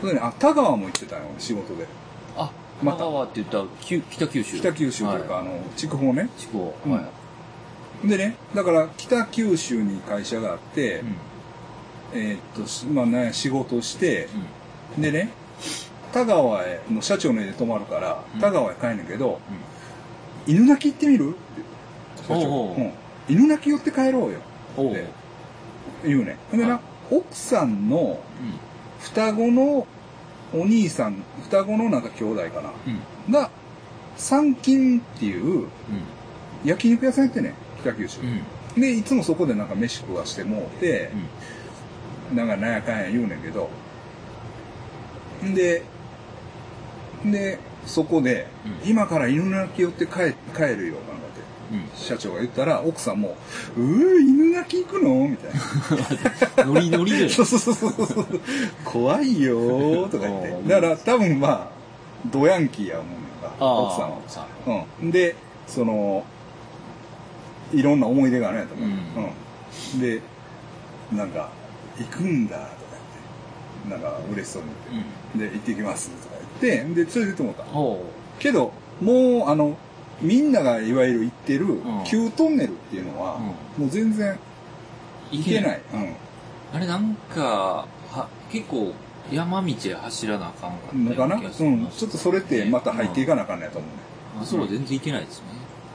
そね、あ、田川も行ってたよ、仕事で。あ、また香川って言ったら、北九州。北九州というか、はあの、筑豊ね。地方。うんはい。でね、だから北九州に会社があって、うん。えーっと、しまあね、仕事して、うん。でね、田川へ、の社長の家で泊まるからうん、田川へ帰んねんけど、犬鳴き行ってみる？社長。おうおううん。犬鳴き寄って帰ろうよ。って言うねん。でなはい、奥さんのうん。双子のお兄さん、双子のなんか兄弟かな。うん。が、三金っていううん。焼肉屋さんやってんねん、北九州。うん。で、いつもそこでなんか飯食わしてもうて、なんかなんやかんや言うねんけど、んで、で、そこで、うん今から犬鳴き寄って帰帰るよ、うん。社長が言ったら、奥さんも、うー、犬鳴き行くの？みたいな。ノリノリで。そうそうそうそう。怖いよーとか言って。うんだから多分まあ、ドヤンキーや思うねんか、奥さんは。奥さうん。で、その、いろんな思い出があるんやと思う。うんうん。で、なんか、行くんだとか言って、なんか嬉しそうにうん。言って、で、行ってきますとか言って、で、連れてってもらった。ほけど、もう、あの、みんながいわゆる行ってるん旧トンネルっていうのは、もう全然う。行けない。うん。あれなんか、は、結構、山道へ走らなあかんかったよのかな？うん。ちょっとそれってまた入っていかなあかんねやと思うね。あそこは全然行けないですね。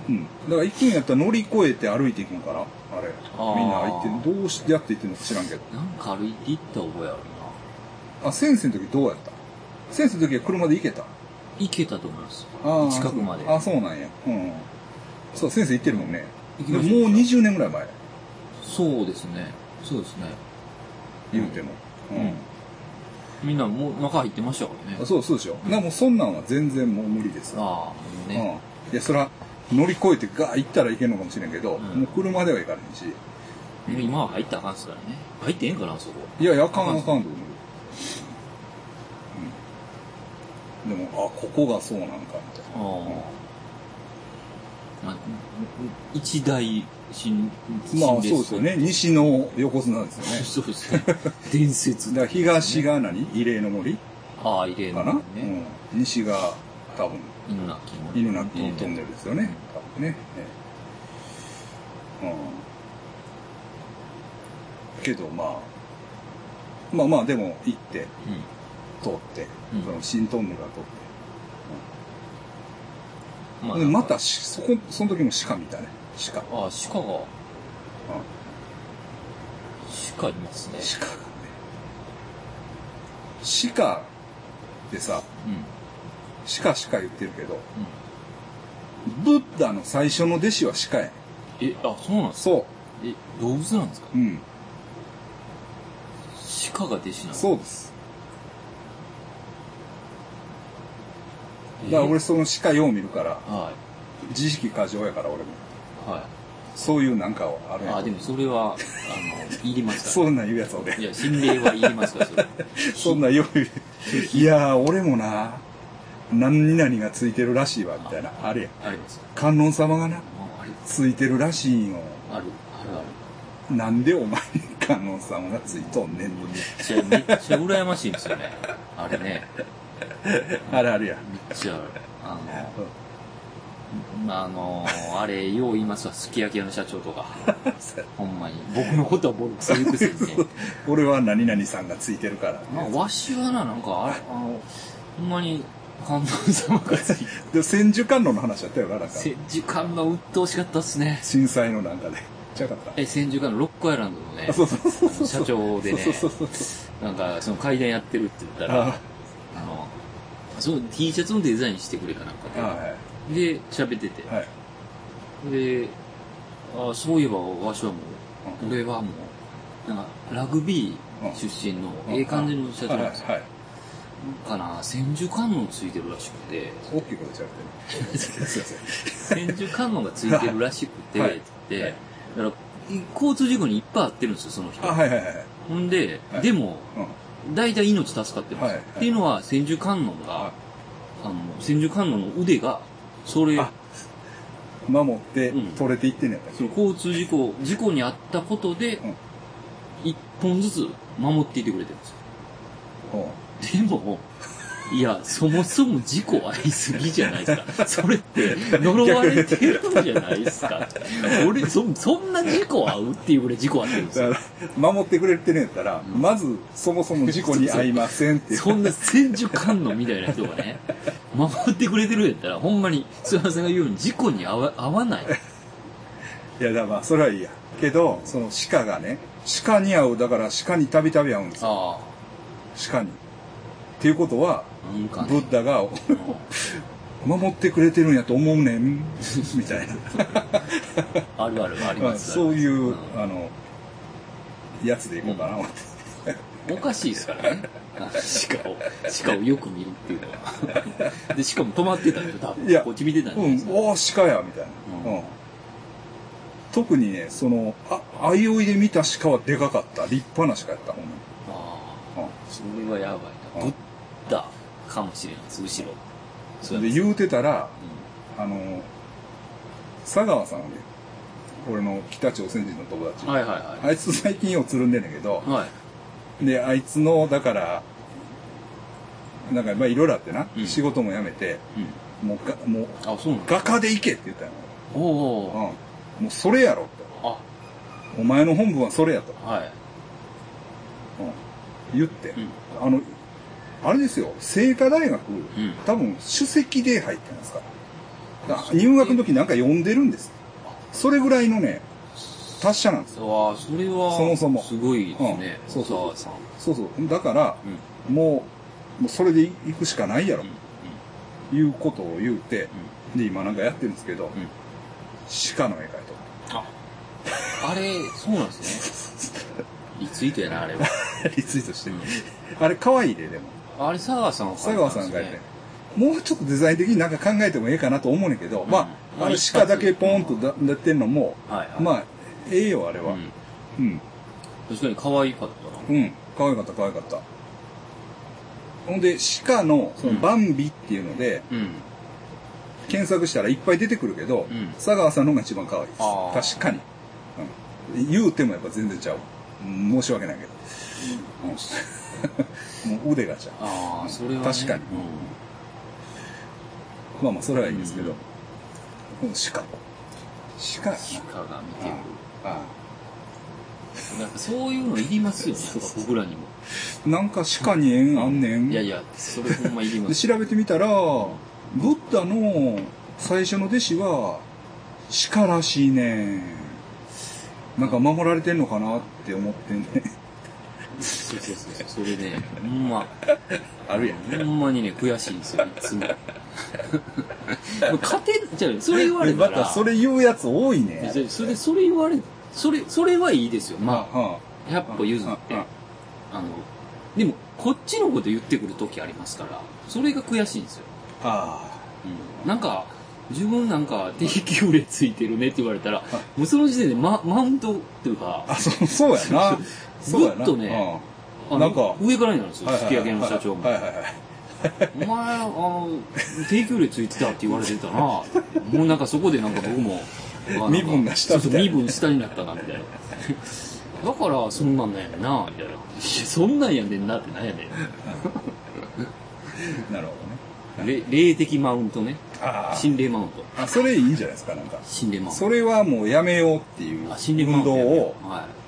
うん。だから行くんやったら乗り越えて歩いていくんかな？あれ。みんな行って、どうしてやって行ってんのか知らんけど。なんか歩いて行った覚えあるな。あ、先生の時どうやった？先生の時は車で行けた？行けたと思います。近くまであ、そうなんや。うん。そう、先生行ってるもんね。でも行きましたもう20年ぐらい前、そうですね。そうですね。言うても。うん。みんなもう中入ってましたからねあ。そうそうでしょ。だからもうそんなんは全然もう無理です。ああ、うん。ね。いや、そら、乗り越えてガー行ったらいけるのかもしれんけど、うんもう車では行かないし。今は入ったらあかんっすからね。入ってええんかな、そこ。いやいや、あかんあかんと思う。うん。でも、あ、ここがそうなんか、みたいな。ああ。まあ、一大新、まあそうですよね。西の横綱ですよね。そうですね。伝説 だから東が何？異例の森？ああ、異例かな、のね。うん、西が多分犬鳴きの。犬鳴トンネルですよね。多分ね。ええうん。けどまあ、まあまあでも行って、うん。通って、うんその新トンネルが通って。までまたし、そこ、その時も鹿見たね。鹿。ああ、鹿が、うん鹿いますね。鹿がね。鹿ってさ、うん。鹿鹿言ってるけど、うん。ブッダの最初の弟子は鹿やん。え、あ、そうなんですか？そえ、動物なんですか？う。うん。鹿が弟子なんですか？そうです。だから俺その鹿よう見るから、は自意識過剰やから俺も。い。はい。そういうなんかはあるんやあ、でもそれは、あの、言いますか？そんなん言うやつ俺ら。い。や、心霊は言いますか？ら、それ。そんなんよう言う。いやー、俺もな、何々がついてるらしいわ、みたいな。あれや。あります。観音様がな、ついてるらしいんよ。ある、あるある。なんでお前に観音様がついとんねんって。めっちゃ、めっちゃ羨ましいんですよね。あれね。あれあれや。めっちゃ、あの、あの、あれ、よう言いますわ、すき焼き屋の社長とか。ほんまに。僕のことは僕、そういうくせにね。俺は何々さんがついてるから。なんかわしはな、なんか、あれ、あの、ほんまに、観音様がついて、で、千手観音の話やったよな、なんか。千手観音鬱陶しかったっすね。震災のなんかで。ちゃうかった。え、千手観音、ロックアイランドのねあ、そうそうそうそう。社長でねそうそうそうそう。なんか、その階段やってるって言ったら、ああの、その T シャツのデザインしてくれかなんあ、かはで、で、喋っててい。。はい。で、あそういえばわしはもう、うん俺はもう、なんか、ラグビー出身の、うんええ感じの社長はいなんですよ。はい。かな、千手観音ついてるらしくて、大きいことしゃべって。千手観音がついてるらしくて、はいってはいだから、交通事故にいっぱい遭ってるんですよ、その人。あ、はいはいはい。ほんで、はいでも、うん。大体命助かってます。はい。はいっていうのは、千手観音が、はあの、千手観音の腕が、それ、あ守ってうん。取れていってんねやったっその交通事故、事故に遭ったことでうん、一本ずつ守っていてくれてるんですよ。けでも、いや、そもそも事故ありすぎじゃないですか。それって呪われてるじゃないですか。俺、そ、そんな事故合うっていうぐらい事故あってるんですよ。守ってくれてるんやったら、まず、そもそも事故に遭いませんって。そんな千手観音みたいな人がね、守ってくれてるんやったら、ほんまに、菅原さんが言うように事故に合わ合わない。いや、だからまあ、それはいいや。けど、その鹿がね、鹿に会う、だから鹿にたびたび会うんですよ。あ鹿に。っていうことは、あ、なんかブッね。ダが、守ってくれてるんやと思うねん、みたいな。あるあるあります。そういう、んあの、やつでいこうかな、思って。おかしいですからね。あ鹿を、鹿をよく見るっていうのは。で、しかも止まってたんで多分。いやこっち見てたんじゃうん。おー鹿や、みたいな。うんうん特にね、その、あ、相生いで見た鹿はでかかった。立派な鹿やった、ほんまに。ああ、それはやばいな。うんかもしれないです、後ろ。そうで、う言うてたら、あの、佐川さんね、俺の北朝鮮人の友達。ん。はいはいはあいつ最近ようつるんでんねんけどい。、はい。で、あいつの、だから、なんか、まあいろいろあってな、うん仕事も辞めて、うん。もうが、もう、あ、そうなんだ。画家で行けって言ったの。おおうん。もうそれやろって。あ、お前の本分はそれやと。はい。うん。言って。うん。あの、あれですよ、清華大学、うん多分首席で入ってますから。だ入学の時なんか読んでるんです。それぐらいのね、達者なんですよ。それは、そもそもすごいですね。うんそうそう。そうそう。だから、うん。もう、もうそれで行くしかないやろうん。、いうことを言うて、で、今なんかやってるんですけど。鹿の絵描いとあ、あれ、そうなんですね。リツイートやな、あれは。リツイートしてうん。あれ可愛いで、でも。あれ、佐川さんが佐川さんが描いてね。。もうちょっとデザイン的になんか考えてもええかなと思うねんけど、うんまあ、あれ鹿だけポーンとだ出てんのも、はいはい。まあ、ええよ、あれは。うん。うん。確かに可愛かったな。うん。可愛かった、可愛かった。ほんで、鹿の、その、バンビっていうので、うん。検索したらいっぱい出てくるけど、うん佐川さんのが一番可愛いです。確かに。うん。言うてもやっぱ全然ちゃう。うん申し訳ないけど。うん、もう腕がちゃう。ああ、それは、ね。確かにうん。まあまあ、それはいいですけど。うんうん、鹿。鹿やな。鹿が見てる。あなんかそういうのいりますよね、僕らにも。あなんか鹿に縁あんねん。いやいや、それほんまいりま。です調べてみたら、ブッダの最初の弟子は鹿らしいねん。なんか守られてんのかなって思ってんね。そうそうそう。それね、ほんま、あるやん。ほんまにね、悔しいんですよ、いつも。勝て、じゃあそれ言われたまら。たそれ言うやつ多いね。それ、それ言われ、それ、それはいいですよ。まあ、あ、100歩譲って。ああの、でも、こっちのこと言ってくる時ありますから、それが悔しいんですよ。あうん。なんか、自分なんか定休例ついてるねって言われたら、もうその時点でママウントっていうかあ、、そう、そうやな。そうやな。ぐっとねなんか上からになるんですうん、よ、すき焼きの社長もはい。はいはいはい。お前、あの、定休例ついてたって言われてたな。もうなんかそこでなんか僕も、身分が下身分下になったな、みたいな。だから、そんなんなんやんな、みたいな。そんなんやねんなってなんやねなるほん。れ霊的マウントね。心霊マウント。あ。あ、それいいんじゃないですか、なんか。心霊マウント。それはもうやめようっていうあ、心霊マウ運動を、う。はで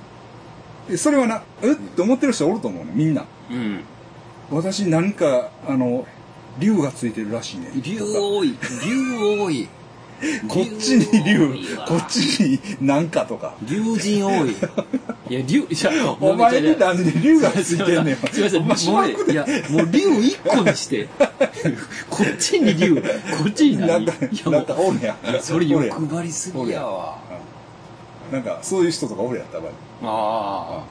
それはな、うっって思ってる人おると思うね、みんな。い。うん。私なんか、あの、竜がついてるらしいね。竜多い。竜多い。こっちに竜こっちになんかとか。竜人多い。いや、竜、いや、お前になんで竜がついてんねん。すいません、お前しもういや、もう竜一個にして、こっちに竜、こっちに何？なんかい、やなんかもおるやそれ欲張りすぎやわ。なんか、そういう人とかおるやん、たまに。あ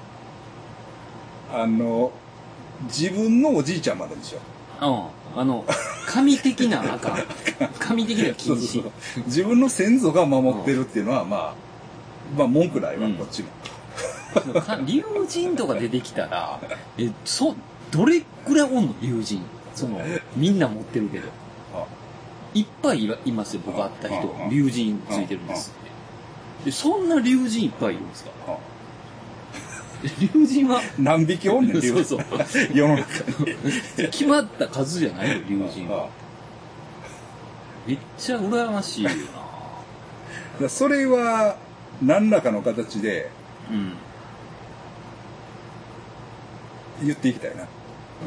あの、自分のおじいちゃんまででしょ。あ、うん。あの、神的なあかん。神的な禁止。自分の先祖が守ってるっていうのは、まあ、まあ文句ないわ、うんこっちも。か竜神とか出てきたら、え、そ、どれぐらいおんの？竜神。その、みんな持ってるけど。あいっぱいいますよ、僕会った人うん。竜神ついてるんですそんな竜神いっぱいいるんですか？あ龍神は、何匹おんねん、龍そう神。そう。世の中に。決まった数じゃないよ、龍神は。めっちゃ羨ましいよなそれは、何らかの形でうん。言っていきたいな。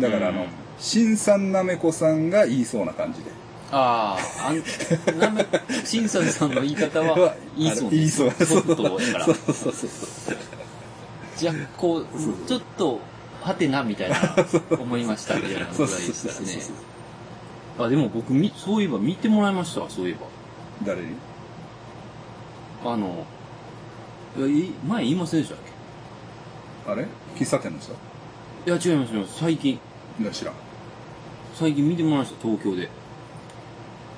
だから、あのうん、新さんなめこさんが言いそうな感じで。ああ、あん、なめ、新さんさんの言い方は、言いそうあの言いそう。ちょっと、だからそう、そうそうそう。じゃこう、ちょっと、はてな、みたいな、思いました、みたいなぐらいでそうそうそうすね。あ、でも僕、み、そういえば見てもらいましたわ、そういえ誰に？ば。あの、い前言いませんでしたっあれ？喫茶店の人？けいや、違います、違います。最近、いや、知らん。最近見てもらいました、東京で。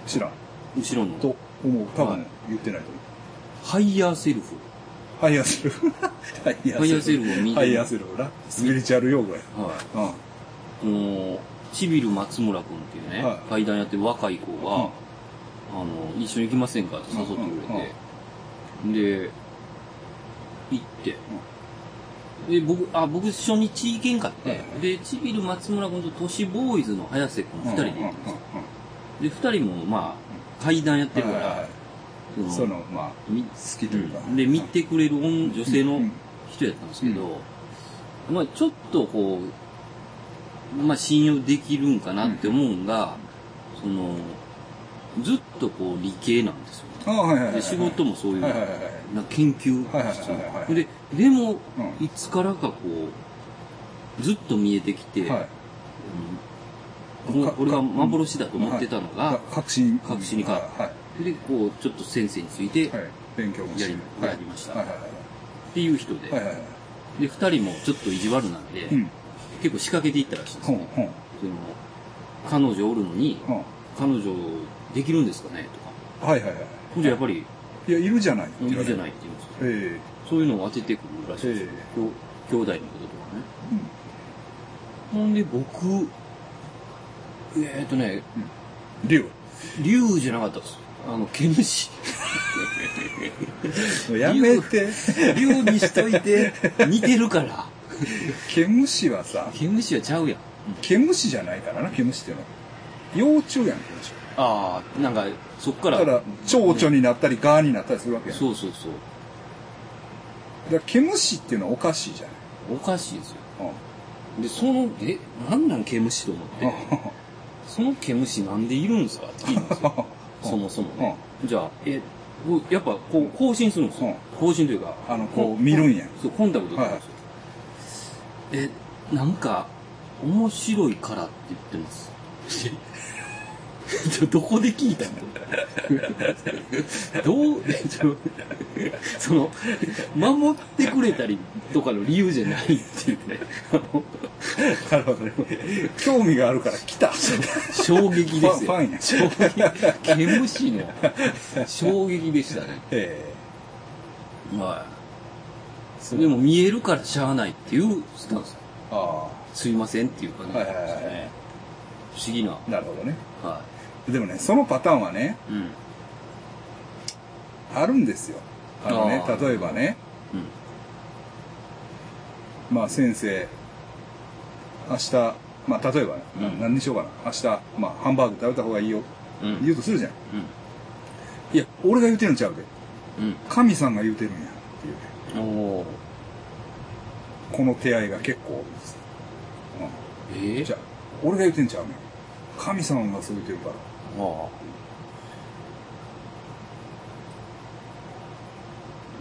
知らん。後ろの？と思う。多はい分言ってないと思う。ハイヤーセルフ。ハイヤーセルフ。ハイヤハイヤーセルフを見てハイヤーセルフな。スピリチュアル用語や。はうん。い。もう、チビル松村君っていうね、はい怪談やってる若い子が、うんあの、一緒に行きませんか？って誘ってくれて、で、行って、で、僕、あ、僕初日行けんかって、はいはいで、チビル松村君と都市ボーイズの早瀬君二人で行ったんですよ。で、二人もまあ、階段やってるから、はいはいはいそのまあ、み好きというか。で、見てくれる女女性のうん人やったんですけど、まあちょっとこう、まあ信用できるんかなって思うんが、その、ずっとこう理系なんですよ。あはいはいはいはい。で、仕事もそういう、はいはいはいはい。な研究はいはいはいはいで、でも、うんいつからかこう、ずっと見えてきて、はい。俺が幻だと思ってたのが、はい確信。確信に変わはいはい。で、こう、ちょっと先生について、はい。勉強もやりましたっていう人で。で、二人もちょっと意地悪なんで、うん。結構仕掛けていったらしいんですよ。ほんほん。その、彼女おるのに。彼女できるんですかね？とか。はいはいはい。ほんじゃやっぱり、いや、いるじゃない。いるじゃないい。って言うんですよ。えそういうのを当ててくるらしいですよ。兄弟のこととかね。ほんで僕、えーっとね、え竜。竜じゃなかったです。あの、毛虫。やめて。竜にしといて、似てるから。毛虫はさ、毛虫はちゃうやん。毛虫じゃないからな、毛虫っていうのは。幼虫やん、毛虫。ああ、なんか、そっから。だから、蝶々になったり、ガーになったりするわけやん。だかそうそうそう。ら、毛虫っていうのはおかしいじゃおかしいですよ。ない。で、その、え、なんなん毛虫と思って。うん。その毛虫なんでいるんですかって聞いたんですよ。そもそもね。じゃあ、え、やっぱこう更新するんですよ。更新というか、あの、こう、見るんや。そう、コンタクトんですよ。え、なんか、面白いからって言ってます。どこで聞いたの どう、その、守ってくれたりとかの理由じゃないっていうね。なるほどね。興味があるから来た。衝撃ですよ。ファンや衝撃。毛虫の衝撃でしたね。えはい。でも見えるからしゃあないっていうスタンス。えあすいませんっていうかね。はいはいはいはい不思議な。あ、なるほどね。はでもね、そのパターンはね、い。うん。あるんですよ。あのね例えばね、まあ先生、明日、まあ例えばね、うん何にしようかな。明日、まあハンバーグ食べた方がいいよ。うん。うん。言うとするじゃん。ういや、俺が言うてるんちゃうで。ん。神さんが言うてるんや。っていうね。この手合いが結構多いです。えー、うん、じゃあ、俺が言うてんちゃうねん。神さんがそう言うてるから。あ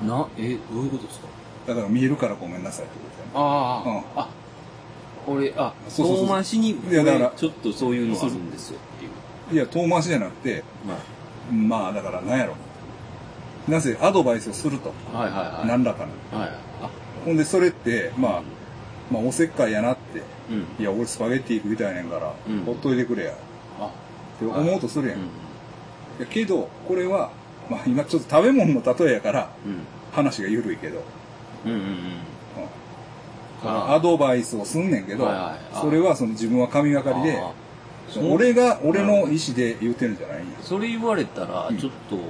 あ。な、え、どういうことですか？だから見えるからごめんなさいってこと。ああ、うんあ、俺、あ、そうそうそう遠回しに、いやだから俺ちょっとそういうのあるんですよっていう。いや、遠回しじゃなくて、ままあだから何やろ。なぜアドバイスをすると。あ、はいはいはい。何らかの。はい。あ、ほんで、それって、まあ、まあ、おせっかいやなって。うん。いや、俺スパゲッティ食いたいねんから、うんほっといてくれや。っあ、て思うとするやん。やけど、これは、まあ今ちょっと食べ物の例えやから、うん。話が緩いけど、うんうんうん。アドバイスをすんねんけど、それはその自分は神がかりで俺が、俺の意思で言うてるんじゃないんや。それ言われたらうん、ちょっと、こ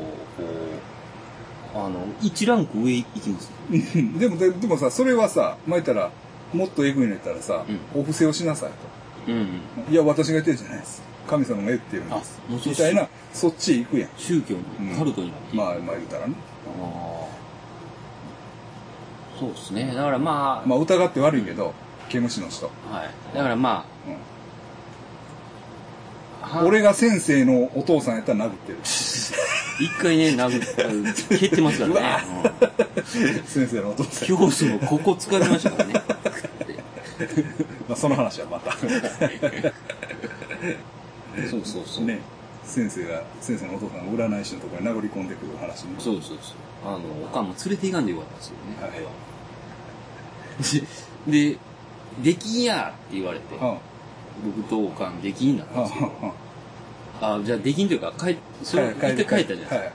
う、あの、1ランク上行きます。う んでも、ででもさ、それはさ、またら、もっとエグいのやったらさ、うお布施をしなさいうん。と。いや、私が言ってるんじゃないです。神様が言ってるんです。あもうそみたいな、そっちへ行くやん。宗教に、カルトになっていくまあ、まあ言うたらね。あーそうですね。だからまあ、まあ、疑って悪いけど、毛虫の人。はい。だからまうん俺が先生のお父さんやったら殴ってる。一回ね、殴って、蹴ってますからね。先生のお父さん。教師もここ疲れましたからね。まあ、その話はまた。そうそうそう。ね。先生が、先生のお父さんが占い師のところに殴り込んでくる話ね。そうそうそう。あの、おかんも連れていかんでよかったですよはい。ね。で、で、できんやって言われて、は僕とおかんできんだったんですよ。あ、はあ、じゃあできんというか、帰っ、それ、あ。一回帰ったじゃないですか。はい。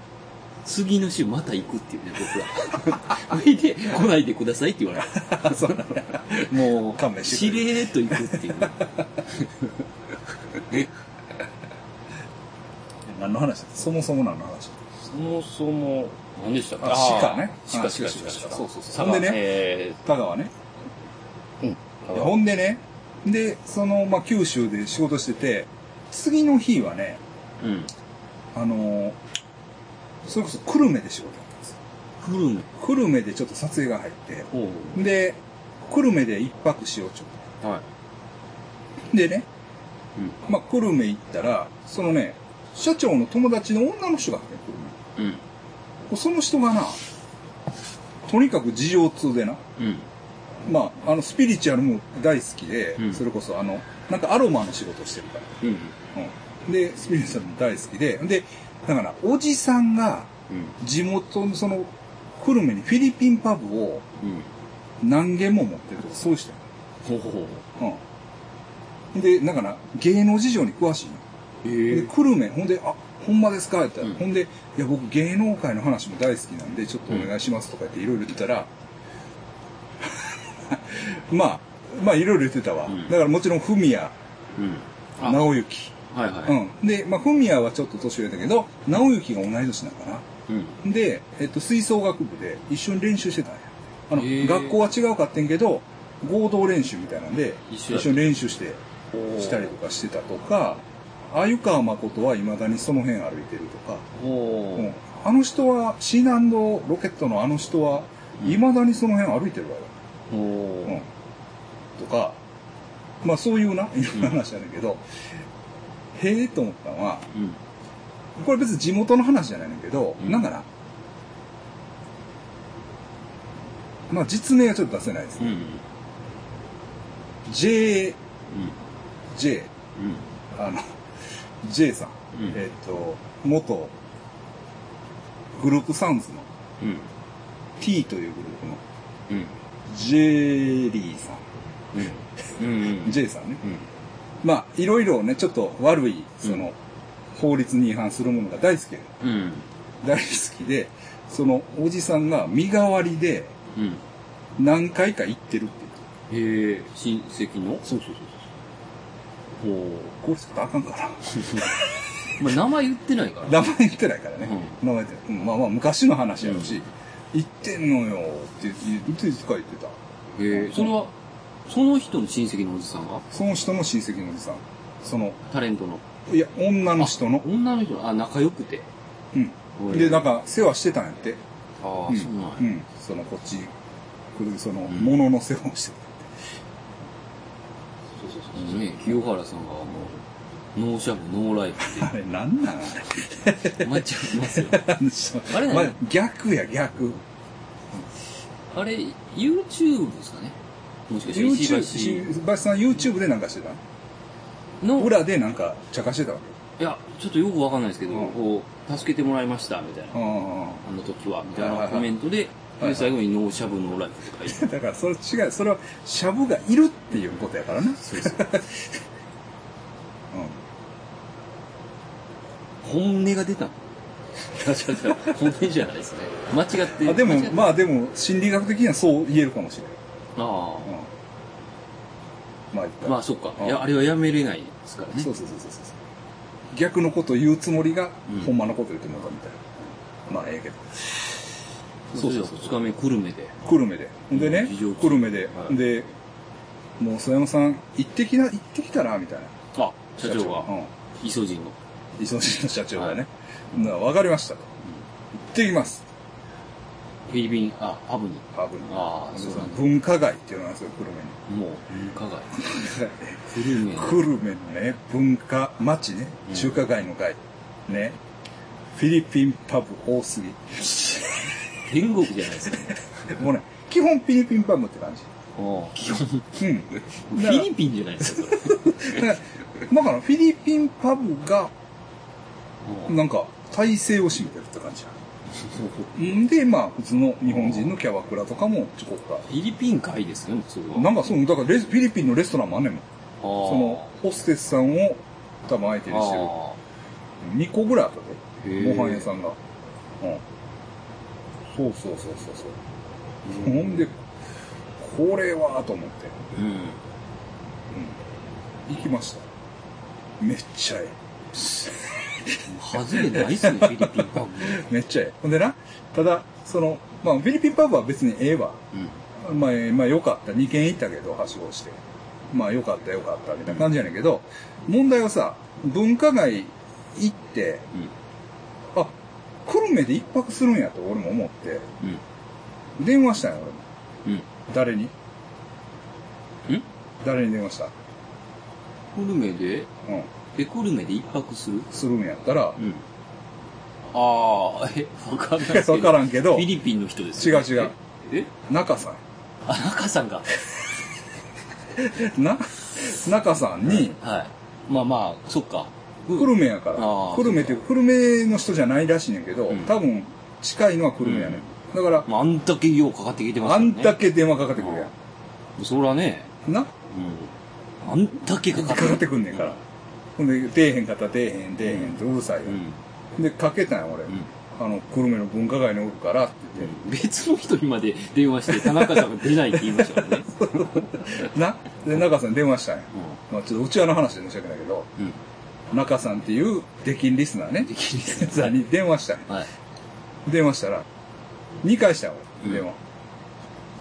次の週また行くっていうね、僕は。それで、来ないでくださいって言われた。そうなんだ。もう、勘弁してしれーっと行くっていう。何の話だそもそも何の話そもそも、何でしたっけ？あ鹿ね鹿、鹿、あ鹿、鹿。そうそうそうほんでねえ香川ね。ーうん。ほんでね、で、その、まあ、九州で仕事してて、次の日はね、うん。あのーそれこそ久留米で仕事だったんですよ。来るの。久留米でちょっと撮影が入って、で、久留米で一泊しようちょっはい。と。でね、うん。まあ、久留米行ったら、そのね、社長の友達の女の人がいて、久留うん。米。その人がな、とにかく事情通でな、うん。まあ、あの、スピリチュアルも大好きで、うんそれこそあの、なんかアロマの仕事してるから。うん。うん。で、スピリチュアルも大好きで、で、だから、おじさんが、うん。地元のその、久留米にフィリピンパブをうん。何軒も持ってるとか、そういう人やほうほうほう。うん。で、だから、芸能事情に詳しいの。えで、久留米、ほんで、あ、ほんまですか？って言ったら、うんほんで、いや、僕芸能界の話も大好きなんで、ちょっとお願いしますとか言っていろいろ言ったら、まあ、まあいろいろ言ってたわ。うんだからもちろん、フミヤ、直行。はいはい。うん。で、まあ、フミヤはちょっと年上だけど、直行が同い年なのかな。うん。で、えっと、吹奏楽部で一緒に練習してたんや。あの、学校は違うかってんけど、合同練習みたいなんで、一緒に練習して、したりとかしてたとか、鮎川誠は未だにその辺歩いてるとか、うんあの人は、シーナンドロケットのあの人は、うん未だにその辺歩いてるわよ。おうんー。とか、まあそういうな、いろんな話なんだけど、へえと思ったのは、うん。これ別に地元の話じゃないんだけど、うんなんかな、まあ実名はちょっと出せないですね。うん。J、うん。J、うん。あの、J さん、うんえっ、と、元、グループサウンズのうん。T というグループのうん。J リーさうん。うん。ん、J さんね。うん。まあ、いろいろね、ちょっと悪い、その、法律に違反するものが大好きで、うん。大好きで、そのおじさんが身代わりでうん。何回か行ってるって言ってへえ、親戚の？そうそうそうほう。これちょっとあかんかな。まあ、名前言ってないから。名前言ってないからね。名前言ってない。うんまあまあ昔の話やろし、行ってんのよって言って、いつか言ってた。へえ、それは、その人の親戚のおじさんが？その人の親戚のおじさん。その、タレントの。いや、女の人の。女の人？あ、仲良くて。うん。で、なんか、世話してたんやって。ああ、うんそうなんや。うん。その、こっち、来る、その、ん物の世話をしてそうそうそう。ね、清原さんがもう、 No シャブ、 No Lifeた。あれ、なんなんあって、間違ってますよ。れ。あれねま逆や、逆。あれ、YouTube ですかね？もしかして、石 YouTube、橋石橋さん YouTube でなんかしてた？の、裏でなんか、茶化してた？わけ。いや、ちょっとよくわかんないですけど、うんこう、助けてもらいました、みたいな。うんうんうん。あの時は、みたいないコメントで、で最後に No シャブ、 No Life って書いてだからそれ違う。それはシャブがいるっていうことやからな。そうそう、本音が出た本音じゃないですね。間違って。うん、あでもまあでも心理学的にはそう言えるかもしれない、あうん、まあまあ、そっか。うん。いや、あれはやめれないですからね。そうそうそうそうそう。逆のこと言うつもりがうん。ほんまのこと言ってもらったみたいな、まあええけどそうそう、二日目、久留米で。久留米で。でね久留米では。いで、もう、曽山さん、行ってきな、行ってきたら、みたいな。あ、社長が、うん。イソジンの。磯路の社長がね。なわかりましたと。行ってきます。フィリピン、あ、パブに。ハブに。ああそうなんだ文化街っていうのがあるんですよ、久留米に。もう、文化街。久留米の。久留米のね、文化町ね、うん中華街の街。ね。フィリピンパブ多すぎ。天国じゃないですか。もうね、基本フィリピンパブって感じ。基本、フうん。ィリピンじゃないですか、それ。だからフィリピンパブが、うんなんか、体制を占めてるって感じで、まあ、普通の日本人のキャバクラとかもちょこっとあフィリピン会ですよね、それは。る。なんかそう、だからレスフィリピンのレストランもあんねんもん。その、ホステスさんを多分相手にしてる。あ2個ぐらいあったで。ご飯屋さんが。うん。そうそうそうそうそう。ほんで、これはと思って、うん。行きました。めっちゃえ外れないっすね、フィリピンパブ。え。めっちゃええ。ほんでな、ただ、その、まあ、フィリピンパブは別にええわ。うん。まあ、ええまあ、よかった。2軒行ったけど、はしごして。まあ、よかった、よかった、みたいな感じやねんけど、問題はさ、文化街行って、あ、久留米で一泊するんやと俺も思って、うん。電話したんや、俺も。うん。うん。誰に？ん？誰に電話した？久留米で、うん。え、久留米で一泊する？するんやったら、うん。ああ、え、わかんないですけど。わからんけどフィリピンの人ですよね違う違う。え？え？中さん。あ、中さんが。な、中さんに、はい。まあまあ、そっか。久留米やから。久留米って、久留米の人じゃないらしいねんけど、うん多分、近いのは久留米やねん。だから、まあ、あんだけようかかってきてますね。んだけ電話かかってくるやそらね、ん。な？うん。あんだけかかってかかってくんねんから。ほんで、出えへんかったら出えへん、出えへんってうるさいよう。ん。で、かけたんや、俺。うん。あの、久留米の文化街におるからって言って。別の人にまで電話して、田中さんが出ないって言いましたからね。な？で、中さんに電話したんや。まあちょっとうちわの話で申し訳ないけど、うん。うん。中さんっていう出禁リスナーね。できるさんに電話した。はい。電話したら、2回したよ、うん電話。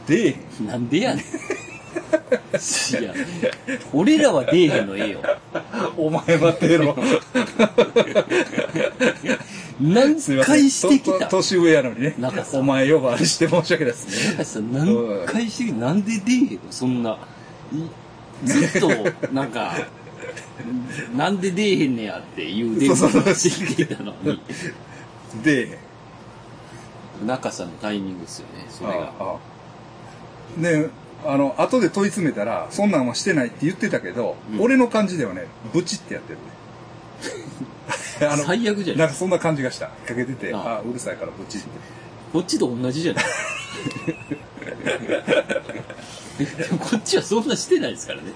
出えへん。なんでやねん。いや、俺らは出えへんのええよ。お前は出ろ。何すいません。回してきた年上やのにね中。さんお前呼ばわりして申し訳ないです。中さん何回してきた？なんで出えへんの？そんな。いずっと、なんか、なんで出えへんねやっていう電話してたのに、出えへん。中さんのタイミングですよね、それが。ああねあの、後で問い詰めたら、そんなんはしてないって言ってたけど、うん俺の感じではね、ブチってやってるね。あの、最悪じゃなないんかそんな感じがした。かけてて、あああうるさいからブチって。こっちと同じじゃない？こっちはそんなしてないですからね。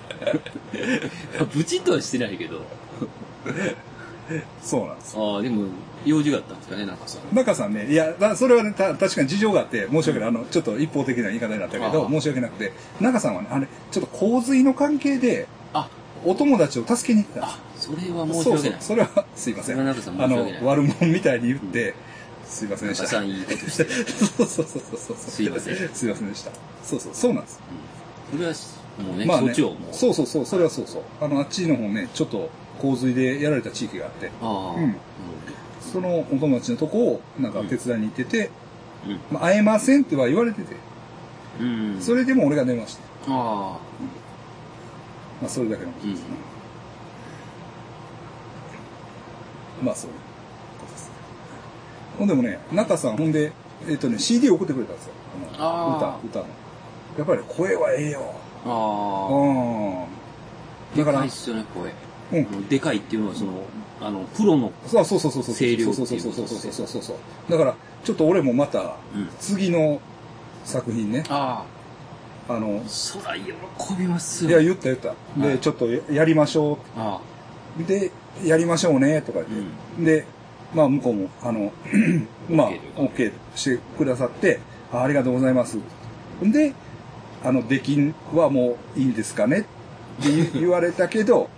ブチッとはしてないけど。そうなんです。ああ、でも、用事があったんですかね、中さん。中さんね、いや、だそれはね、た確かに事情があって、申し訳ない。あの、ちょっと一方的な言い方になったけど、申し訳なくて、中さんはね、あれ、ちょっと洪水の関係で、あ、お友達を助けに行ったあ、それは申しそうそう訳ない。それは、すいません。中さん申し訳ないあの、悪者みたいに言って、すいませんでした。中さんいいことして。そうそうそうそうそう。すいませんすいませんでした。そうそう、そうなんです。それは、もうね、まあね、そっちをもう。そうそうそう、それはそうそう。あの、あっちの方ね、ちょっと洪水でやられた地域があって、ああ、うんそのお友達のとこを、なんか手伝いに行ってて、うん。まあ、会えませんっては言われてて、うん。それでも俺が電話して、ああ、まあ、それだけのことですね。まあ、そういうことです。ほんでもね、中さん、ほんで、えっ、とね、CD 送ってくれたんですよ。このあ歌、歌の。やっぱり声はええよ。あうん。あ。だからでかいっすよね、声。うん。でかいっていうのは、その、あの、プロの、そうそうそうそうそう。声量そうそうそうそうそうそうそうそう。だから、ちょっと俺もまた、うん。次の作品ね、ああの、あ、そら喜びますいや、よ。言った言った。で、はいちょっとややりましょあう。で、やりましょうね、とか言って。で、まあ、向こうも、あの、まあ OK、してくださって、あありがとうございます。で、あの、出禁はもういいんですかね？って言言われたけど、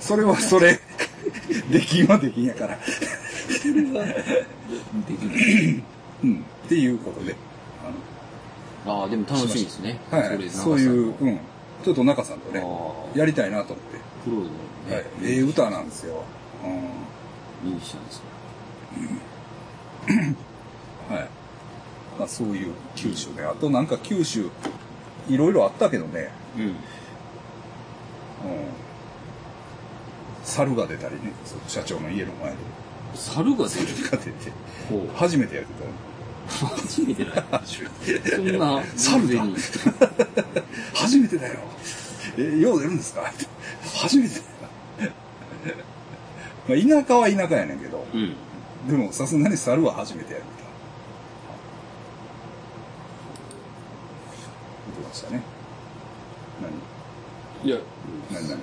それはそれ、出禁は出禁やから。あ、できる。うん。っていうことで、ああ、でも楽しみですね。はい、れそういう、うん、ちょっと中さんとね、あやりたいなと思って。プロのね、はい、ええ歌なんですよ。うミュージシャンです。はい。まあそういう九州ね。あとなんか九州、いろいろあったけどね、うん。うん。猿が出たりね、その社長の家の前で。猿が出る？猿が出て。初めてやってたよ。初めてだ。初めて。そんな、猿だに。初めてだよ。え、よう出るんですか？初めてだよ。まあ田舎は田舎やねんけど、うん。でもさすがに猿は初めてやるみたい。見てたね。いや、何？何？何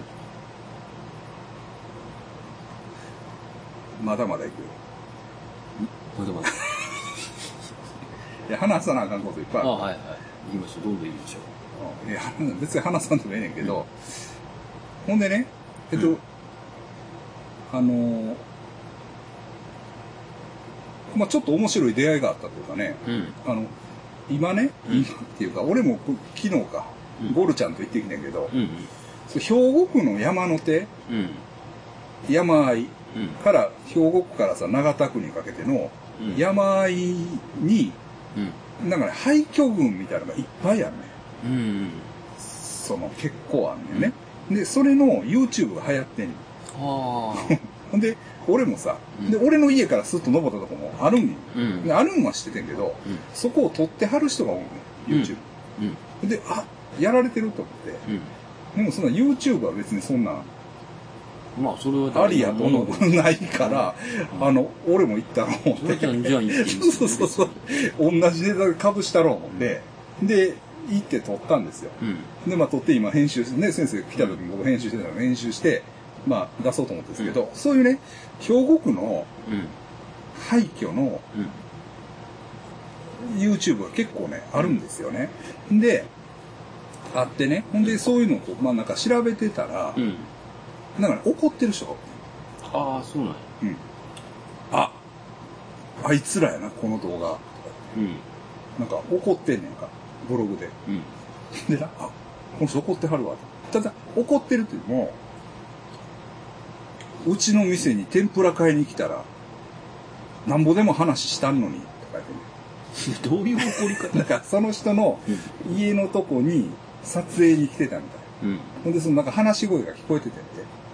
まだまだ行くよ。まだまだ。いや、話さなあかんこといっぱいある。あはいはい。行きましょう。どんどん行きましょうんいや、別に話さんでもええねんけど、ほんでね、えっと、うんあのーまあちょっと面白い出会いがあったというかね、う。うん。あの、今ね、うん今っていうか、俺もこ昨日か、うんゴルちゃんと行ってきてんけど、うん。そう兵庫区の山の手、うん。山あいうん。から、兵庫区からさ、長田区にかけてのうん山あいに、うん。なんかね、廃墟群みたいなのがいっぱいあるね。うん。その、結構あんねんね。で、それの YouTube が流行ってんねんああ。ほんで、俺もさ、うんで、俺の家からスッと登ったとこもあるんよ。うん。であるんは知っててんけど、うん。そこを撮ってはる人がおるの、YouTube。うん。で、あ、やられてると思って。うん。でもそんな YouTube は別にそんな、まあ、それはありやと思うないから、あの、俺も行ったろう思って。そうそうそう。同じネタで被したろう思って。で、行って撮ったんですよ。うん。で、まあ撮って今編集して、ね、先生来た時に僕編集してたの編集して、まあ出そうと思ったんですけど、そういうね、兵庫区のうん。廃墟のうん。YouTube が結構ね、あるんですよね。で、あってね、ほんでそういうのをまあなんか調べてたら、うん。なんかね、怒ってる人ああ、そうなんや。うん。あ、あいつらやな、この動画。うん。なんか怒ってんねんか、ブログで。うん。でな、あ、この人怒ってはるわ。ただ、怒ってるっていうのも、うちの店に天ぷら買いに来たら、なんぼでも話したんのに、とか言ってね。どういう怒り方？なんか、その人の家のとこに撮影に来てたみたい。うん。ほんで、そのなんか話し声が聞こえててんて。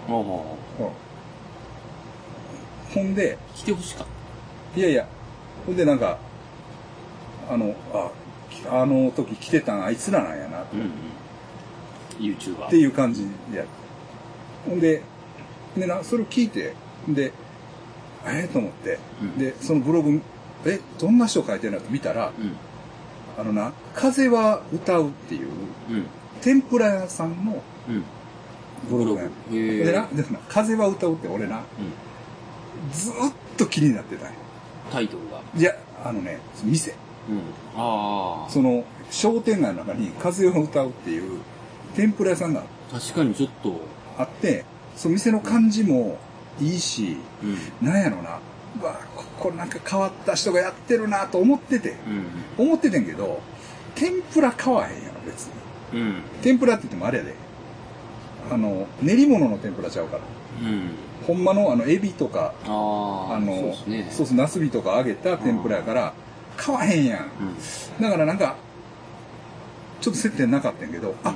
ああ。うんほんで、来てほしかっいやいや、ほんでなんか、あの、あ、きあの時来てたんあいつらなんやな、た。うんうん。YouTuber。っていう感じでやる。ほんで、でな、それを聞いて、で、ええと思って、うんで、そのブログ、え、どんな人書いてるのって見たら、うん。あのな、風は歌うっていう、うん。天ぷら屋さんのうん。ブログやん。でな、でな、風は歌うって俺な、うん。ずーっと気になってたんよタイトルが。いや、あのね、店。うん。ああ。その、商店街の中に風を歌うっていう天ぷら屋さんが確かにちょっと、あって、その店の感じもいいし、うん。なんやろな、うわここなんか変わった人がやってるなと思ってて、うん。思っててんけど、天ぷら買わへんやろ、別に。うん。天ぷらって言ってもあれやで。あの、練り物の天ぷらちゃうから。うん。ほんまのあの、エビとか、ああ。あの、そうですね。そうそう、ナスビとか揚げた天ぷらやから、買わへんやん。うん。だからなんか、ちょっと接点なかったんやけど、あ、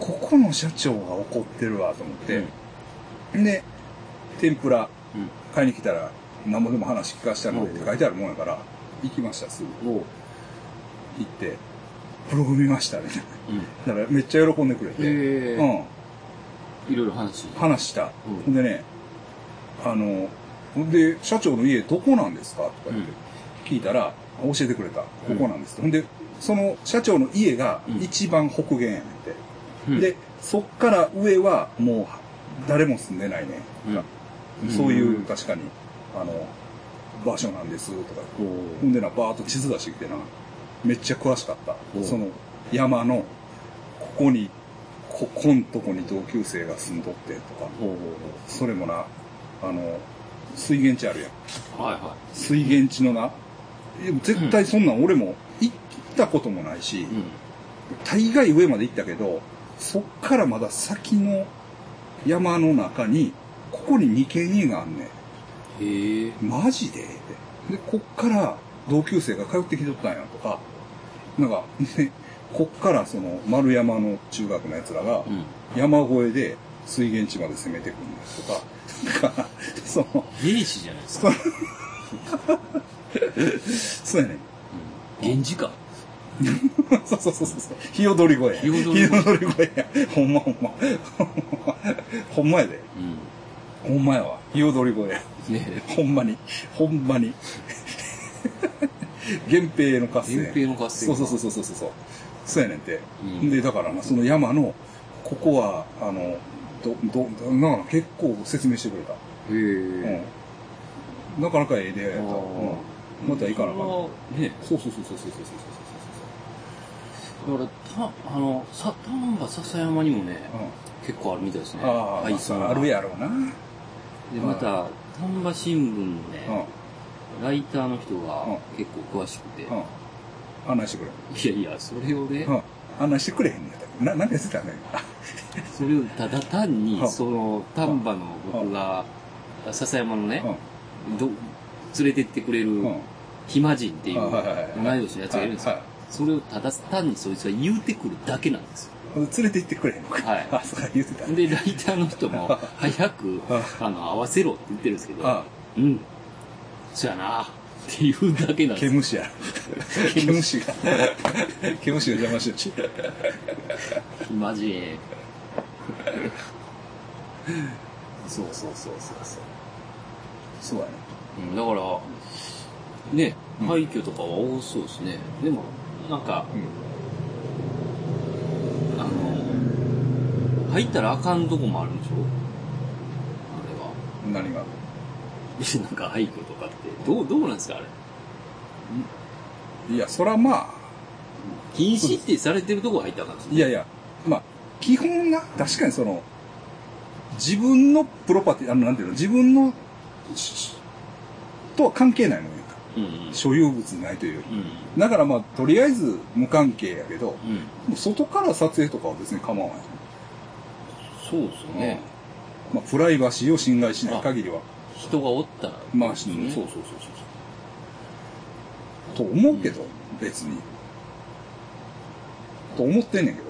ここの社長が怒ってるわと思って、で、天ぷらうん。買いに来たら、何もでも話聞かしたのでって書いてあるもんやから、行きました、すぐ。行って、ブログ見ました、みたいな。うん。だからめっちゃ喜んでくれて、へえ。うん、いろいろ話。話した。うんほんでね、あの、ほんで、社長の家どこなんですかとか言って、聞いたら、教えてくれた。ここなんです。ほんで、その社長の家がうん一番北限やねんて。うん、で、そっから上はもう誰も住んでないね、うん。そういううん。確かに、あの、場所なんですとか。ほんでな、バーッと地図出してきてな、めっちゃ詳しかった。その山の、ここに、こ、こんとこに同級生が住んどってとか、それもな、あの、水源地あるやん。はいは水源地のな、絶対そんなん俺も行ったこともないし、うん。大概上まで行ったけど、そっからまだ先の山の中に、ここに2軒家があんねん。へえ。マジで？で、こっから同級生が通ってきとったんやとか、なんか、ね、こっからその丸山の中学の奴らがうん。山越えで水源地まで攻めてくるんですとか、なんか、その、兵士じゃないですか。そ うやねん。源氏か。そうそうそうそう。日踊り声や。日踊り声や。ほんまほんま。ほんまやで。うほんまやわ。日踊り声。ねほんまに。ほんまに。源平の合戦。源平の合戦そうそうそうそうそうそう。そうやねんて。うんで、だからな、その山の、ここは、あの、ど、ど、な結構説明してくれた。へえ。うん。なかなかええ出会いやった。うん。また行かなあかん。それはね、そうそうそうそうそうそうだから、た、あの、さ、丹波篠山にもね、そう。結構あるみたいですね。うん。ああ、あるやろうな。うん。で、また、丹波新聞のね、ライターの人がうん結構詳しくて、うん。案内してくれ。いやいや、それをね、うん。案内してくれへんねやな、なんか言ってたね。それをただ単にう、んその、丹波の僕が、笹山のねう、ん。ど、連れてってくれるうん。暇人っていう同い年のやつがいるんですよはいは。それをただ単にそいつが言うてくるだけなんですよ。連れて行ってくれへんのか。はい あ、そうか、言ってた。で、ライターの人も、早く、あの、合わせろって言ってるんですけど、あうん、そやなっていうだけなんですよ。毛虫や。毛虫が。毛虫が邪魔してる。暇人。そうそうそうそうそう。そうやね。うん、だから、ね、うん廃墟とかは多そうですね。でも、なんか、あの、入ったらあかんとこもあるんでしょ？あれは。何が？なんか廃墟とかって、どう、どうなんですかあれ？いや、そらまあ、禁止ってされてるとこ入ったらあかんですいやいや、まあ、基本な、確かにその、自分のプロパティ、あの、なんていうの、自分の、しとは関係ないもんやんか。うんうん。所有物ないという。うん。だからまあ、とりあえず無関係やけど、外から撮影とかは別に構わない。そうですよね。まあ、プライバシーを侵害しない限りは。人がおったら、まあ、ねそうそうそうそうそう。と思うけど、別に。と思ってんねんけど。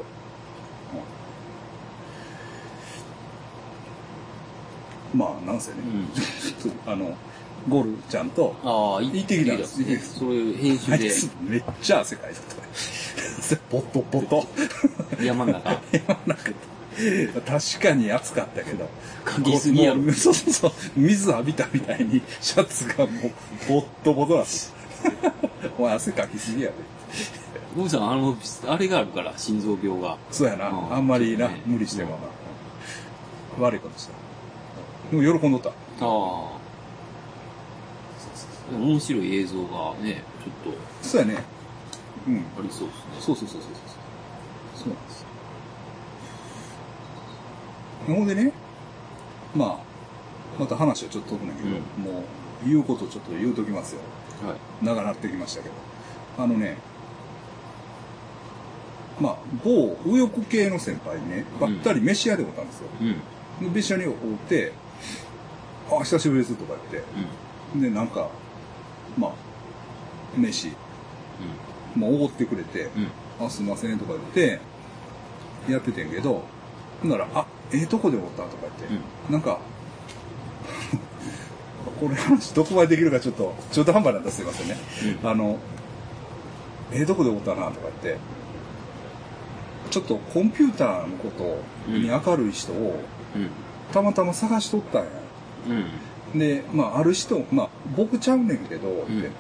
うんまあ、なんせね、うん。あの、ゴルちゃんと、ああ、行ってきたんです行ってきたそれ編集でめっちゃ汗かいてたね。ポトポト。山の中。確かに暑かったけど。かきすぎやろそうそうそう。水浴びたみたいに、シャツがもう、ボットボトなんですよ。お前汗かきすぎやで。ゴムさん、あの、あれがあるから、心臓病が。そうやな。うんあんまりな、そうね無理してもな。悪いことした。でも喜んどった。ああ。面白い映像がね、ちょっそうやね。うん。とありそうですね。そうそうそうそうそう。そうなんですよ。ほんでね、まあ、また話はちょっと飛ぶんだけど、もう、言うことちょっと言うときますよ。はい。長なってきましたけど。あのね、まあ、某右翼系の先輩にね、ばったり飯屋でおったんですよ。うん。で、飯屋に会うて、あ、久しぶりですとか言って、で、なんか、まあ、飯、まあ、おごってくれて、うん。うん。あ、すいませんとか言って、やっててんけど、ほんなら、あ、ええとこでおったとか言って、なんか、これ話どこまでできるかちょっと、中途半端なんだすいませんね。うん。あの、ええとこでおったなとか言って、ちょっとコンピューターのことに明るい人をうん。たまたま探しとったんや。うん。で、まあ、ある人、まあ、僕ちゃうねんけど、って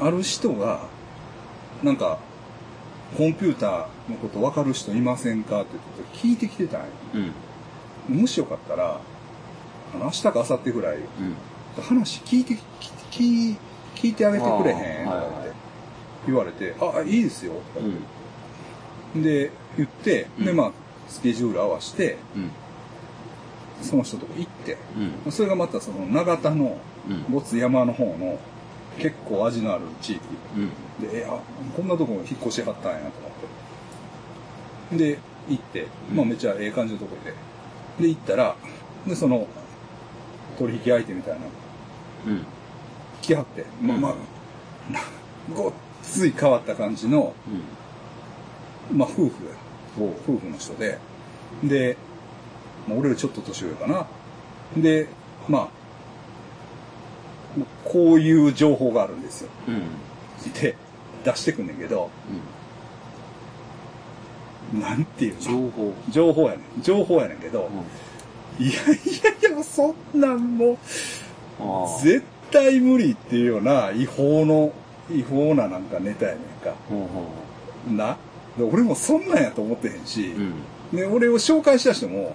ある人が、なんか、コンピューターのこと分かる人いませんか？って言って聞いてきてたんや。うん。もしよかったら、あの、明日か明後日ぐらい、うん。話聞いて、聞い聞いてあげてくれへん？とかって言われて、あ、いいですよ、とかう言っん。てで、言って、で、うんまあ、スケジュール合わせて、うん。その人とこ行って、うん。それがまたその、長田の、うん。ごつ山の方の結構味のある地域。うん。で、え、あ、こんなとこ引っ越しはったんやと思って。で、行って、まあめっちゃええ感じのとこで。で、行ったら、で、その、取引相手みたいなのうん。来はって、まあまあ、ごっつい変わった感じの、まあ夫婦や。夫婦の人で、で、まあ、俺よりちょっと年上かな。で、まあ、こういう情報があるんですよ。うん。うん。で、出してくんねんけど、なんていうの？情報。情報やねん。情報やねんけど、いやいやいや、そんなんも。絶対無理っていうような違法の、違法ななんかネタやねんか。な。で俺もそんなんやと思ってへんし、う。うん。で、俺を紹介した人も、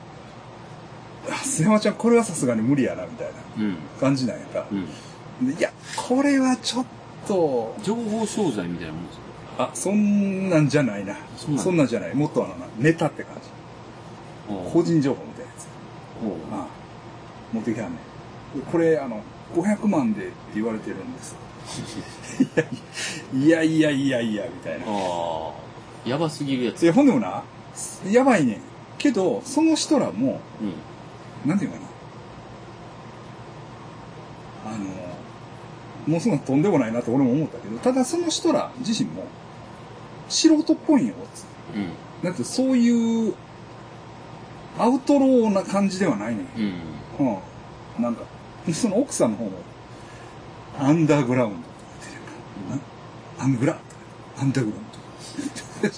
あ須山ちゃんこれはさすがに無理やな、みたいなうん。感じなんやんか。うん。でいや、これはちょっと、情報商材みたいなもんですか？あ、そんなんじゃないな。そんなんそんなんじゃない。もっとあのな、ネタって感じ。個人情報みたいなやつ。ああ持ってきはんねん。これ、あの、500万でって言われてるんです。い やいやいやいやいや、みたいな。ああ。やばすぎるやつ。で、ほんでもな、やばいねん。けど、その人らも、うん。なんていうかな。あの、もうそんなとんでもないなと俺も思ったけど、ただその人ら自身も、素人っぽいんよ、うん。だってそういう、アウトローな感じではないねん。うん。うん。なんか、その奥さんの方も、アンダーグラウンドとか言ってるから、アングラアンダーグラウン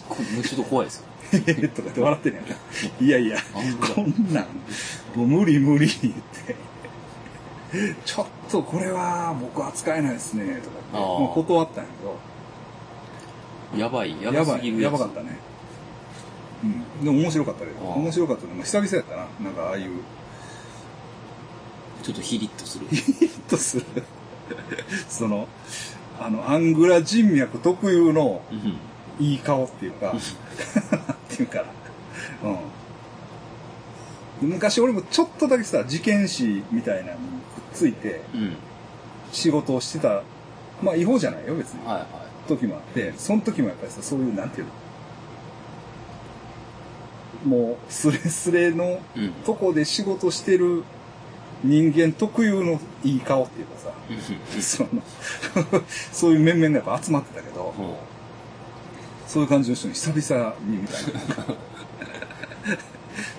これもうちょっと怖いですよ。ド とか言って笑ってんやんか。いやいやこんなん、もう無理無理言って、ちょっとこれは僕扱えないですね、とかって、もう断ったんやけど、やばい、ややばすぎるやばかったね。うん。でも面白かったけど、面白かったのも久々やったな。なんかああいう、ちょっとヒリッとする。ヒットする。その、あの、アングラ人脈特有のうん。いい顔っていうか、うかな。うん。昔俺もちょっとだけさ、事件史みたいなのにくっついてうん。仕事をしてた、まあ違法じゃないよ別に。はいは時もあって、その時もやっぱりさ、そういう、なんていうのもう、スレスレのい。うん。とこで仕事してる人間特有のいい顔っていうかさ、うんその、そういう面々がやっぱ集まってたけど、ほそういう感じの人に久々にみたいな。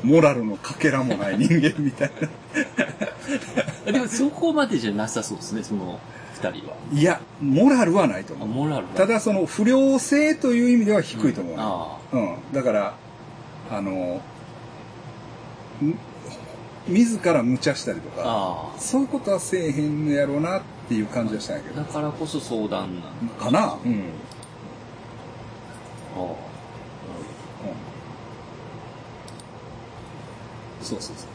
モラルのかけらもない人間みたいな。うでもそこまでじゃなさそうですね、その二人は。いや、モラルはないとあ、思う。モラルただその不良性という意味では低いと思う、ねあうん。だから、あの、ん自ら無茶したりとあ。か、あそういうことはせえへんのやろうなっていう感じはしたんやけあ。ど。だからこそ相談なんだ。かなうん。あそうそうそう。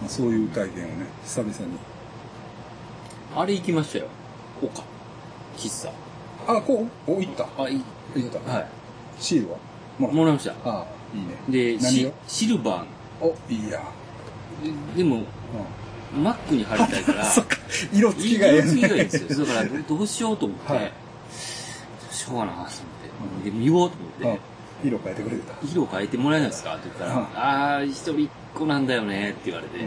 まあ、そういう体験をね、久々に。あ。あれ行きましたよ。岡。喫茶。あ、こう、お、行った。あ、い行った。はい。シールは？もらっもらいました。た。ああ、いいね。で、し何を？シルバお、いいや。ー。でも、うマックに貼りたいから、ん。そっか、色付きがええ色付きがいいんですね。よ。だから、どうしようと思って、はいどうしようかなと思って、で、見ようと思って、うん。色変えてくれてた。色変えてもらえないですかって言ったら、うんあー、一人っ子なんだよねって言われて、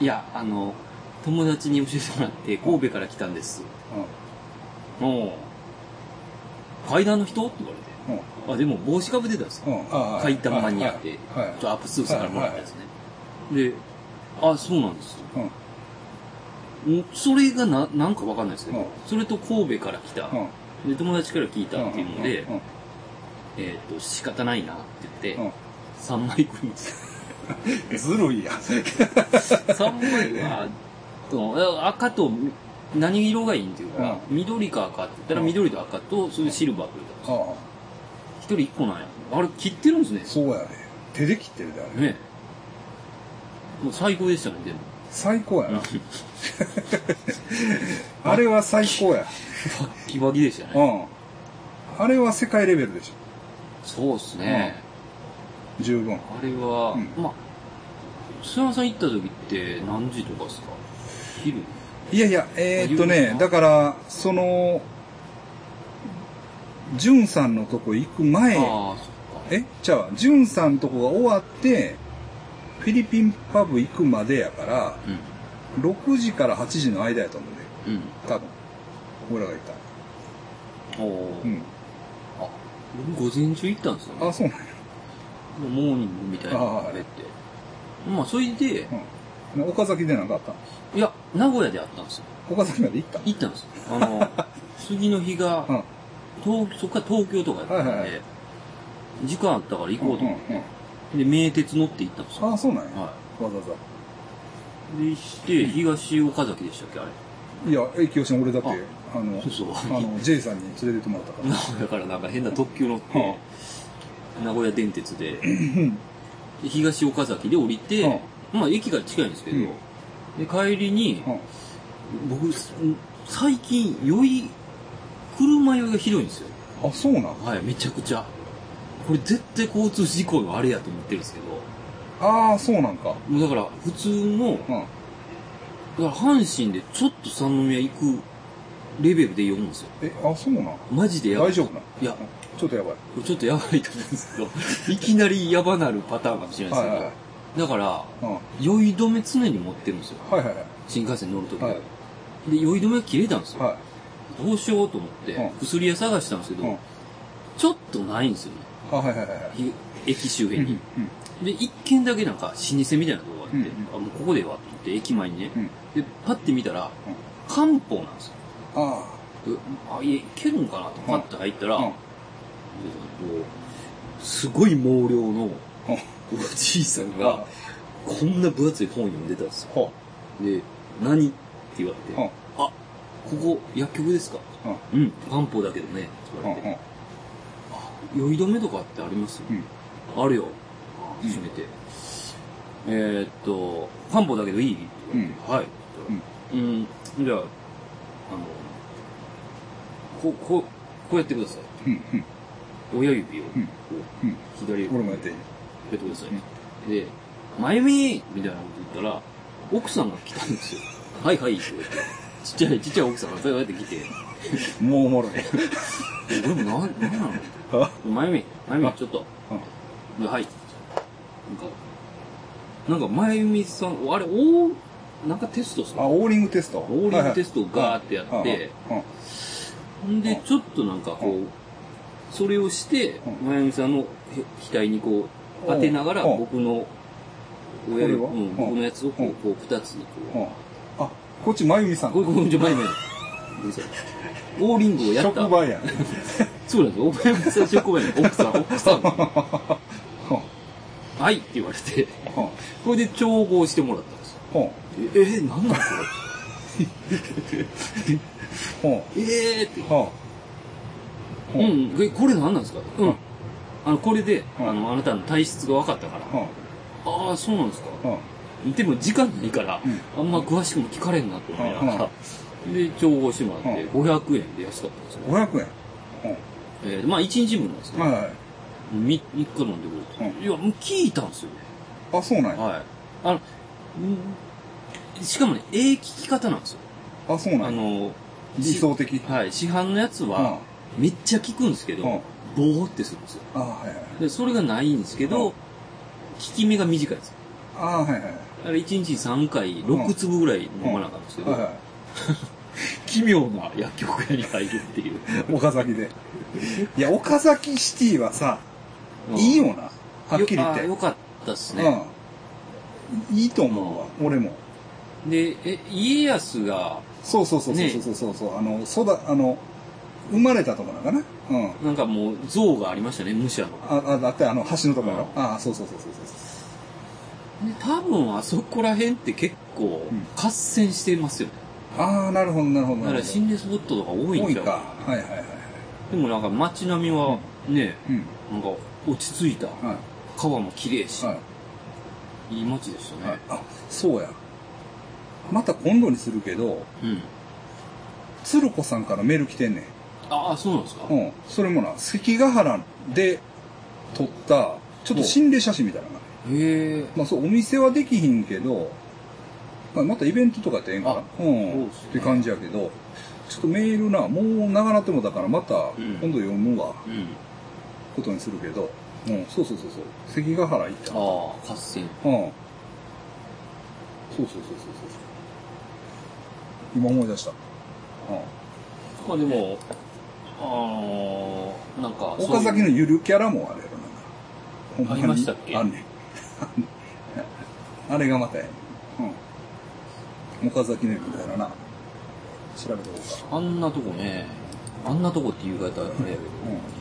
いや、あの、友達に教えてもらって、神戸から来たんです。もう、階段の人って言われて、うん。うん。あ、でも帽子かぶってたんですよ。うん。ああ。階段マニアって、はい。アップスーツからもらったんですね。で、あ、そうなんですよ。うん。んそれがな、なんかわかんないですけど、うんそれと神戸から来た、うん。で、友達から聞いたっていうので、えっ、と、仕方ないなって言って、うん3枚くるんですよ。ずるいやん。3枚は、と赤と何色がいいんっていうか、う緑か赤って言ったら緑と赤と、それでシルバーくれたんですよ。人一個なんや。あれ切ってるんですね。そうやね。手で切ってるであれ。ねもう最高でしたね、でも。最高やな。あれは最高や。バッキバキでしたね。うん。あれは世界レベルでしそうっすね。ょ。十分。あれは、うんまあ、菅山さん行った時って何時とかですか？昼？いやいや、えーっとね、なだから、その、ジュンさんのとこ行く前、ああ、そっか。え？じゃあ、ジュンさんのとこが終わって、フィリピンパブ行くまでやから、6時から8時の間やと思うね。うん。うん。多分。俺らが行った。おお、うん。あ、僕午前中行ったんですよ、ね。あ、そうなんや。モーニングみたいなの食べて。まあ、それで、うん。岡崎でなんかあったいや、名古屋であったんですよ。岡崎まで行った？行ったんですよ。あの、次の日が、うん。東そっから東京とかやったんで、はいはいはい時間あったから行こうと思って、うんうんで、名鉄乗って行ったんですよ。あ、そうなんや。はわざわい。で、して、東岡崎でしたっけ、あれ？ざ。いや、駅吉の俺だって、あの、そうそうあの、J さんに連れてってもらったから。名古屋からなんか変な特急乗って、は名古屋電鉄で、うん。で東岡崎で降りて、はまあ駅が近いんですけど、うんで帰りに、うん僕、最近、酔い、車酔いがひどいんですよ。あ、そうなん？はい、めちゃくちゃ。これ絶対交通事故のあれやと思ってるんですけど、ああ、そうなんか。もうだから普通の、だかうん。ら阪神でちょっと三宮行くレベルで酔うんですよ。え、あ、そうなん？マジでやばい。大丈夫なんいや、ちょっとやばい。ちょっとやばいと思うんですけど、いきなりやばなるパターンかもしれないですけど、はいはいだから、うん。はい酔い止め常に持ってるんですよ。はいはい。新幹線乗るとき、はいで、酔い止めが切れたんですよ。はどうしようと思って、うん薬屋探したんですけい。ど、うん。ちょっとないんですよね。あ、はいはいはいはい。ひ駅周うん。辺うんに。で、一軒だけなんか老舗みたいなとこがあって、うんうんあ、もうここではと思って、駅前にね。うん。で、パッて見たら、うん漢方なんですよ。あであ、いえ、いけるんかなとパッて入ったら、あ。うん。すごい毛量のうん。おじいさんが、こんな分厚い本読んでたんですよ。ほで、何って言われて。あ、ここ薬局ですか？うん。うん、漢方だけどね、って言われて、。酔い止めとかってあります？うん。あるよ。閉めて。えーっと、漢方だけどいい？うんはい。うん。じゃあ、あの、こう、こう、こうやってください。親指を、こう。左指俺もやっていいってください。で、まゆみみたいなこと言ったら、奥さんが来たんですよ。はいはいって言って。ちっちゃい、ちっちゃい奥さんがそうやって来て、もうおもろい。俺もなん、なんなの？あ？まゆみ、まゆみあ、ちょっと。うん。ではい。なんか、なんか、まゆみさん、あれ、おなんかテストするあ、オーリングテスト。オーリングテストをガーってやってん。で、ちょっとなんかこう、それをして、うんまゆみさんのへ額にこう、当てながら、うん僕の、親指、うん、僕のやつをこうんう、こう、二つにうん。うこん。あ、こっちまゆみさう、ん。これ、これ、ちょ、まゆみ。どうぞオーリングをやった。職場やん。そうなんですよ。まゆみさん職場やね奥さん、奥さん。はいって言われて、う。んこれで調合してもらったんですよ。う。んえ、え、なんなんこ うんれえーって。う。んう。ん、えこれ何なんですか？ううんん。あの、これで、う。んあの、あなたの体質が分かったから。ああ、そうなんですか。う。んでも時間ないから、うあんま詳しくも聞かれんなと思いながら、で、調合してもらって、う500円で安かったんですよ。500円えーまあ、1日分なんですね。はいはい。3, 日飲んでくれて。うんいや、もう聞いたんですよね。あ、そうなんや。はい。あの、んしかもね、ええ聞き方なんですよ。あ、そうなんや。あの、理想的。はい、市販のやつは、めっちゃ効くんですけど、うんボーってするんですよ。あ、はいはい。で、それがないんですけど、うん効き目が短いです。あ、はいはい。だから1日3回、6粒ぐらい飲まなかったんですけど、はいは奇妙な薬局屋に入るっていう。い。岡崎で。いや、岡崎シティはさ、いいよな。はっきり言って。よあよかったっすね。うん。いいと思うわ、俺も。で、え、家康が、そうそうそうそうねそうそうそう、あの、そだ、あの、生まれたとこなんかなうん。なんかもう像がありましたね、武者の。あ、あだってあの、橋のとこやろ、うんああ、そうそうそうそうそう。で多分あそこら辺って結構うん合戦してますよね。ああ、なるほど、なるほど。だから心霊スポットとか多いん多いか。ちゃうはいはいはい。でもなんか街並みはね、うん。なんか落ち着いた。はい。川も綺麗し、はい。いい街でしたね。あ、そうや。また今度にするけど、うん。鶴子さんからメール来てんねん。ああ、そうなんですか、うん。それもな、関ヶ原で撮った、ちょっと心霊写真みたいなのがね。へえ。まあそう、お店はできひんけど、まあ、またイベントとかやってええんかな？あうん。ねって感じやけど、ちょっとメールな、もう長なってもだからまたん今度読むわ、うん。ことにするけど、うん、そうそうそうそう。関ヶ原行った。うん。ああ、合戦。そうそうそうそうそう。今思い出した。うん。まあでも、あのー、なんか、岡崎のゆるキャラもあれやろ、なんか。ありましたっけ？あんねん。あれがまたやねん。うん。岡崎のゆるキャラな。調べておこうか。あんなとこね、あんなとこっていう方あれやけど、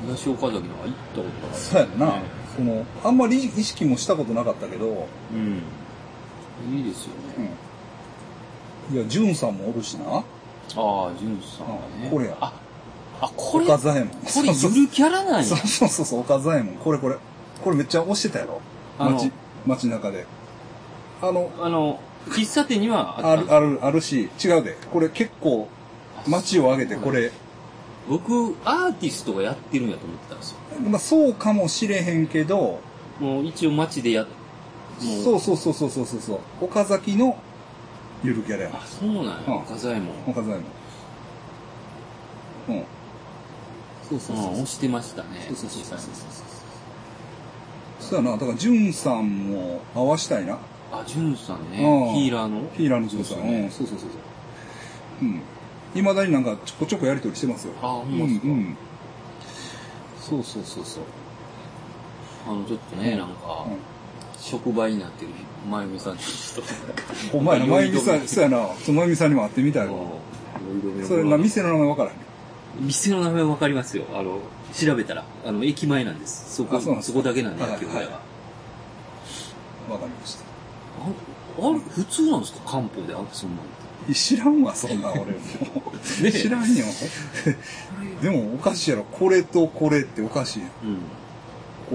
うん。東岡崎のは行ったことなかった。そうやんな。その、あんまり意識もしたことなかったけど、うん。いいですよね。うん。いや、ジュンさんもおるしな。ああ、ジュンさんがね。あこれやあ、あ、これ、岡こ左衛門。れそうゆるキャラなんやそう。そうそうそう、岡左衛門。これこれ。これめっちゃ押してたやろ。街、街中で。あの、あの、喫茶店にはある、あったある、あるし、違うで。これ結構、街を挙げてこれ、僕、アーティストがやってるんやと思ってたんですよ。まあそうかもしれへんけど、もう一応街でやっ、もうそうそうそうそうそうそうそう。岡崎のゆるキャラやあ、そうなんや。うん岡左衛門。岡左衛門。うん。そうそうそううん、押してましたね。そうそうそうそうそうそうやな、だから、ジュンさんも合わしたいな。あ、ジュンさんうんね。ヒーラーの？ヒーラーのジュンさん。ねうん、そうそうそうそう。うん。未だになんかちょこちょこやりとりしてますよ。あほうんん、まですか？うん。そうそうそうそう。あの、ちょっとね、なんか、職場になってる、まゆみさんっていう人。う ん。お前ら、まゆみさん、そうやな、そのまゆみさんにも会ってみたいわ。それな、店の名前わからへん。店の名前わかりますよ。あの、調べたら。あの、駅前なんです。そこ、あそこだけなんで、はい野球部屋が。わかりました。ああれ、普通なんですか？漢方で、あそんなんて。知らんわ、そんな俺も。ね知らんよ。でもおかしいやろ。これとこれっておかしいやん。うん。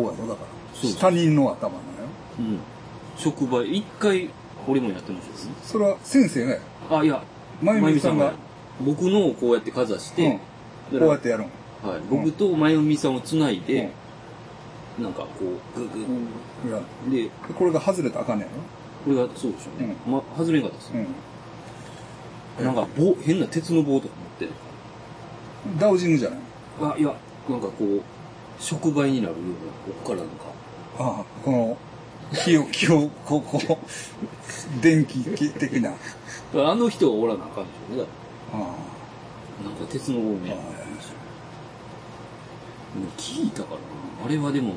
こうやろ、だから。他人の頭なのよ。うん。職場、一回、俺もやってましたよね。それは先生がや。あ、いや、まゆみさんが、僕のをこうやってかざして、うんこうやってやるん。はい、僕とまゆみさんをつないで、なんかこう、グーグいや、ー。で、これが外れたらあかんねやこれがそうでしょうね。ま、外れんかったです。うん。なんか棒、変な鉄の棒とか持って。ダウジングじゃないあ、いや、なんかこう、触媒になるような、こっからなんか、ああ、この、気を、気を、こう、こう、電気的な。ああの人がおらなあかんでしょうね。あ。らなんか鉄の棒みたいな聞いたからな。あれはでも、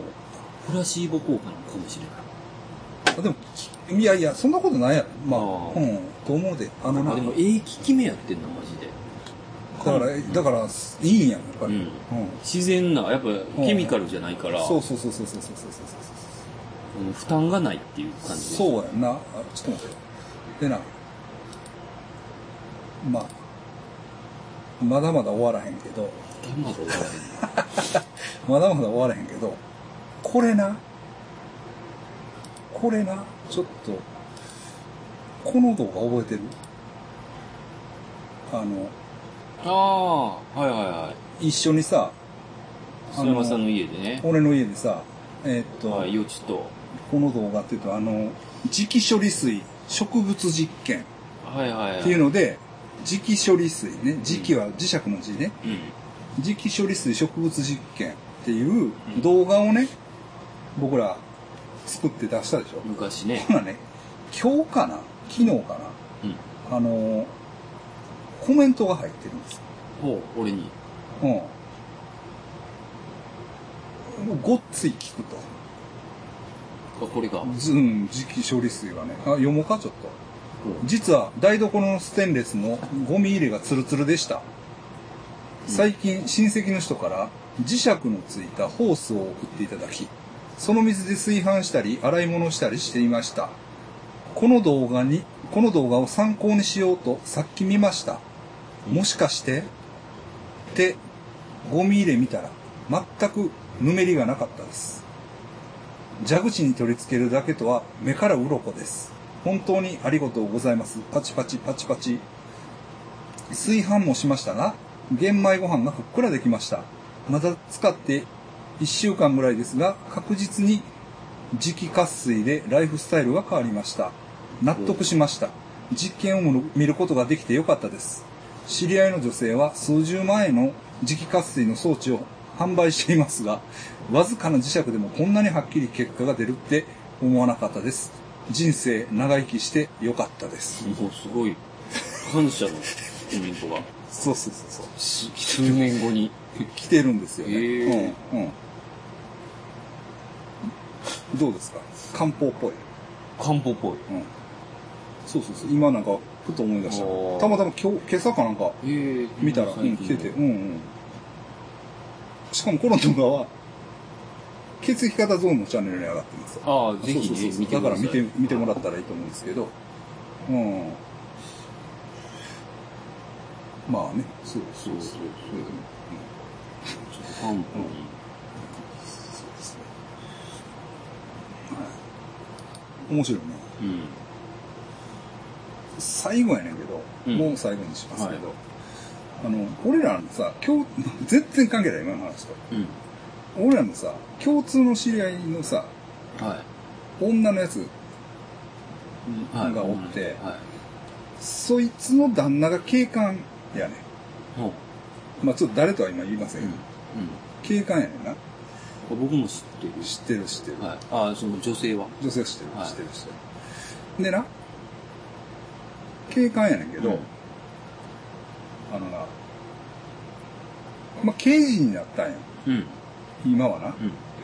プラシーボ効果なのかもしれない。あでも、いやいや、そんなことないやろ。まあ、うん、と思うで。あのな、あ、でも、ええ効き目やってんな、マジで。だから、だから、いいんやん、やっぱり。自然な、やっぱケミカルじゃないから、そうそうそうそうそうそうそううん負担がないっていう感じでそう。やんな。あちょっと待って。でな、まあ、まだまだ終わらへんけど、まだ終わらへん まだまだ終わらへんけど、これな、これな、ちょっと、この動画覚えてる？あの、ああ、はいはいはい。一緒にさ、あ菅山さんの家でね、俺の家でさ、えーっと、はい、余地と、この動画っていうと、あの、磁気処理水植物実験はいはいはい。っていうので、磁気処理水ね、磁気は磁石の字ね、うん。磁気処理水植物実験っていう動画をね、僕ら作って出したでしょ？昔ね。ほなね、今日かな？昨日かうん。なあの、コメントが入ってるんですよ。ほう、俺に。うん。ごっつい聞くと。あ、これが。ずうん、磁気処理水はね。あ、読もうか、ちょっと。実は台所のステンレスのゴミ入れがツルツルでした。最近親戚の人から磁石のついたホースを送っていただき、その水で炊飯したり洗い物したりしていました。この動画に、この動画を参考にしようとさっき見ました。もしかしてって、ゴミ入れ見たら全くぬめりがなかったです。蛇口に取り付けるだけとは目から鱗です。本当にありがとうございます。パチパチパチパチ。炊飯もしましたが、玄米ご飯がふっくらできました。まだ使って1週間ぐらいですが、確実に磁気渇水でライフスタイルが変わりました。納得しました。実験を見ることができてよかったです。知り合いの女性は数十万円の磁気活水の装置を販売していますが、わずかな磁石でもこんなにはっきり結果が出るって思わなかったです。人生長生きしてよかったです。もうすごい、感謝のコメントが、そうそうそうそう。す数年後に。来てるんですよね。へーうん。うん。どうですか？漢方っぽい。漢方っぽい。うん。そうそうそう。今なんか、ふと思い出したたまたま今日、今朝かなんかええ見たら、うん、来てて。うんうん。しかもこの動画は、血液型ゾーンのチャンネルに上がってます。ああ、ぜひね、そうそうそうだから見て、見てもらったらいいと思うんですけど。うん。まあね、そうそうそう。そうそううん漢方に。そうですね。はい。面白いね。うん。最後やねんけど、うんもう最後にしますけど、はあの、俺らのさ、今日、全然関係ない、今の話と。うん。俺らのさ、共通の知り合いのさ、はい。女のやつ、はい。がおってはい。そいつの旦那が警官やね。ん。まあちょっと誰とは今言いませんうん。けど、うん。警官やねんな。僕も知ってる。知ってる知ってる。はい。ああ、その女性は？女性は知ってる、はい知ってる知ってる。でな、警官やねんけど、うんあのな、まあ刑事になったんや。うん。今はな。うん。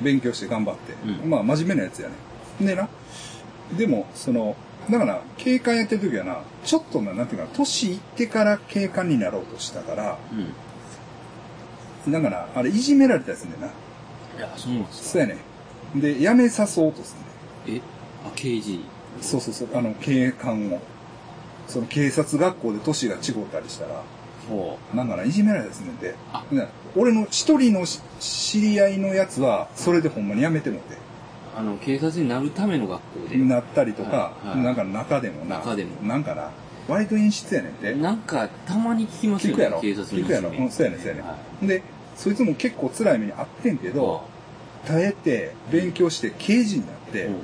勉強して頑張って。うんまあ真面目なやつやね。でな、でも、その、だから、警官やってる時はな、ちょっとな、なんていうかな、年いってから警官になろうとしたから、うん。だから、あれ、いじめられたやつねんな。いや、そうなんですそうやねん。で、辞めさそうとすんねん。え？あ、刑事。そうそうそう、あの、警官を。その警察学校で年が違ったりしたら、ほなんかな、いじめられたやつねんであ。ね俺の一人のし知り合いのやつは、それでほんまに辞めてもって。う。あの、警察になるための学校で。なったりとか、はいはいなんか中でもな、中でもなんかな、割と演出やねんて。なんか、たまに聞きますよね。聞くやろ警察の聞くやろ。そうやねん、そうやねん。はで、そいつも結構辛い目にあってんけど、耐えて、勉強して、刑事になって、も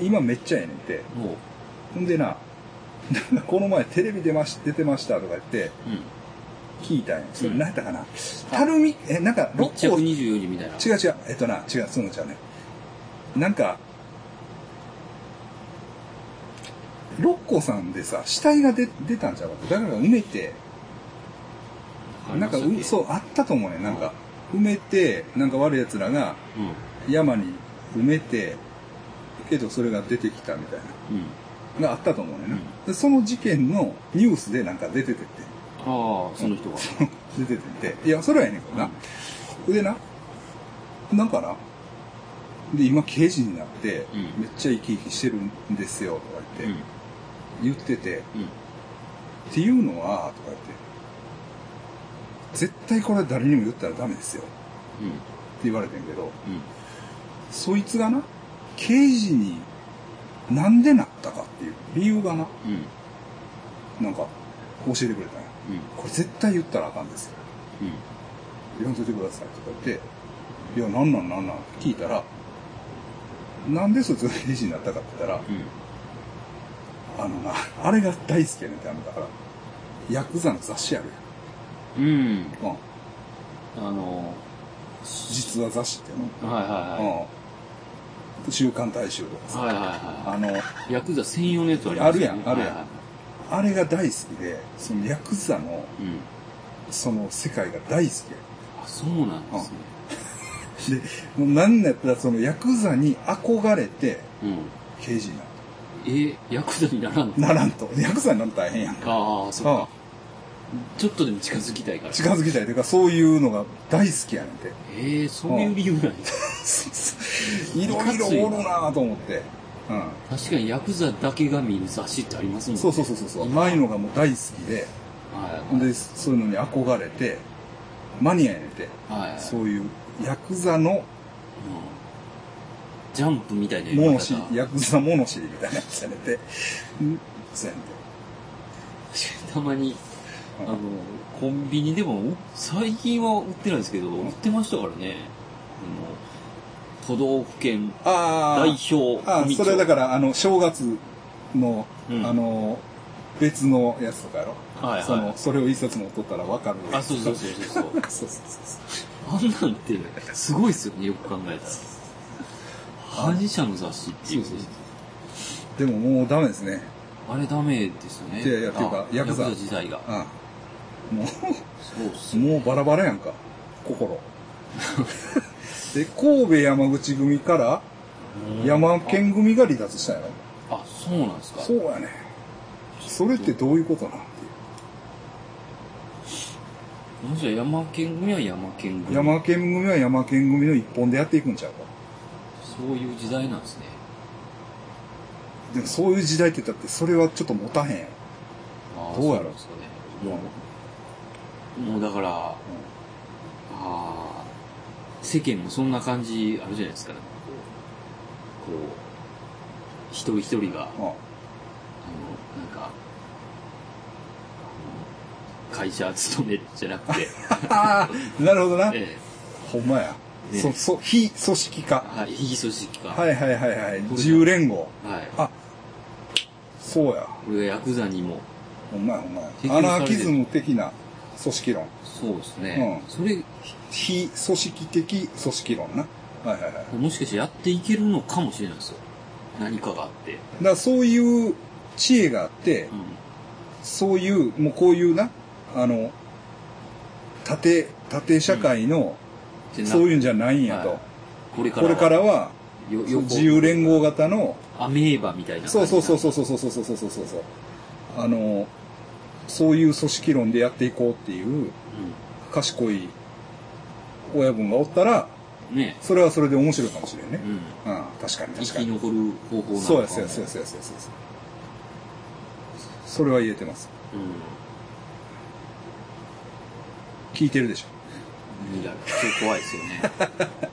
今めっちゃええねんて。ほんでな、この前テレビ出まし、出てましたとか言って、うん。聞いたんや。それうん何やったかな？たるみ、え、なんか、六甲、違う24時みたいな。違う、えっとな、違う、そうのちゃうね。なんか、六甲さんでさ、死体が出出たんちゃうかって。だから埋めて、なんか、うそう、あったと思うね。なんか、埋めて、なんか悪い奴らがうん。山に埋めて、けどそれが出てきたみたいうん。な。があったと思うねんな、うんで。その事件のニュースでなんか出ててって。ああ、その人が。出ててて。いや、それはええねんけどな。でな、なんかな。で、今刑事になって、うんめっちゃ生き生きしてるんですよ、とかうん。言って、言ってて、うん。っていうのは、とか言って、絶対これ誰にも言ったらダメですよ。ってうん。言われてんけど、うん。そいつがな、刑事になんでなったかっていう理由がな、うん。なんか教えてくれたんや。うん。これ絶対言ったらあかんですよ。うん。読んといてくださいとか言って、いや、なんなんなんなんって聞いたら、なんでそいつが刑事になったかって言ったら、あのな、あれが大好きやねんってあの、だから、ヤクザの雑誌あるうん。うん。やん。うん。あの、実話雑誌っていうの。はいはうん。週刊大衆とかさ。いはい。はいはいはあの、い。ヤクザ専用のやつありますよねあるやんあるやんはいはいあれが大好きで、そのヤクザの、うん。その世界が大好きあ、そうなんですね。や。で、もうなんだったらそのヤクザに憧れてうん。刑事になる。え、ヤクザにならんの？ならんと。ヤクザになるの大変やんか。ああ、そっうんか。ちょっとでも近づきたいから。近づきたいというか、そういうのが大好きやねんて。ええそういう理由なんや。いろいろおるなぁと思って。うん。確かにヤクザだけが見る雑誌ってありますもんね。そうそうそうそうそう。ああいうのがもう大好きで、はい。で、そういうのに憧れて、マニアやねんて。はいはい。そういう、ヤクザのうんジャンプみたいな読み方物知り、ヤクザ物知りみたいなやつやねんて。うんそうやねんて。たまに、うんあの、コンビニでも、最近は売ってないですけど、売ってましたからね。あの、都道府県あ代表あ、あそれだから、あの、正月の、うんあの、別のやつとかやろ。はいはいその、それを一冊持っとったらわかる。あ、そうそうそうそうそう。そうそうそうあんなんて、すごいっすよね、よく考えたら。反社の雑誌っていう。そうそうでももうダメですね。あれダメですよね。いやいやっていうかあヤクザヤクザ時代が。ああもそうう、もうバラバラやんか。心。で、神戸山口組から山県組が離脱したんやろ。あ、そうなんですかそうやね。それってどういうことなんていう。山県組は山県組。山県組は山県組の一本でやっていくんちゃうか。そういう時代なんですね。でもそういう時代って言ったって、それはちょっと持たへんやん。あーどうやろそなんですかね。もう、もうだから、ああ、世間もそんな感じあるじゃないですか。こう、一人一人が、あの、あなんか、会社勤めじゃなくて、なるほどな。えほんまや。ねそ、そ、非組織化。えはい、非組織化。はいはいはいはい。自由連合。はい。あ、そうや。これがヤクザにも、ほんまやほんま適や。アナーキズム的な組織論。そうですね。うんそれ、非組織的組織論な。はいはいはい。だかもしかしてやっていけるのかもしれないですよ。何かがあって。らそういう知恵があってう、ん。そういう、もうこういうな、あの、縦、縦社会の、でなそういうんじゃないんやと。はいこれからこれからは、自由連合型の、アメーバみたいなそうそうそうう。そうそうそうそうそうそうそうそう。あの、そういう組織論でやっていこうっていう賢い親分がおったら、うん。ねそれはそれで面白いかもしれんねう。ん。うん、確かに生確かに。き残る方法なのかそうやそうやそうやそうやそうやそうや。それは言えてます。うん。聞いてるでしょ。いや、ちょっと怖いですよね。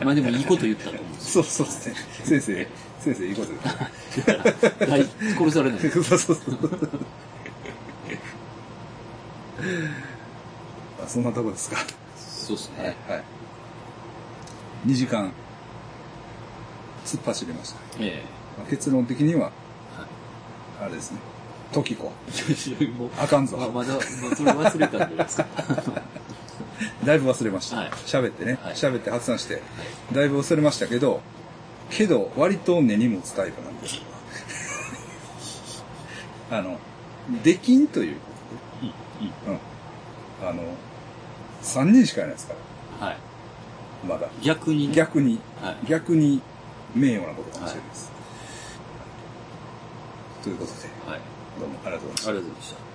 まあでもいいこと言ったと思うんですそうそうですね。先生、先生いいこと言う。よ。はい、殺されない。そうそうそう。あそんなとこですか？そうですね。はい。2時間、突っ走りました。えまあ結論的には、はいあれですね。時子。え。もうあかんぞままだ、まあそれ忘れたんじゃないですか。だいぶ忘れましたはい。喋、ってね。はい喋って発散して、だいぶ忘れましたけど、けど、割と根に持つタイプなんですよ。あの、できんといううん。あの、3人しかいないですから、はい。まだ。逆にね、逆に、はい逆に名誉なことかもしれないです。ということで、はい。どうもありがとうございましたありがとうございました。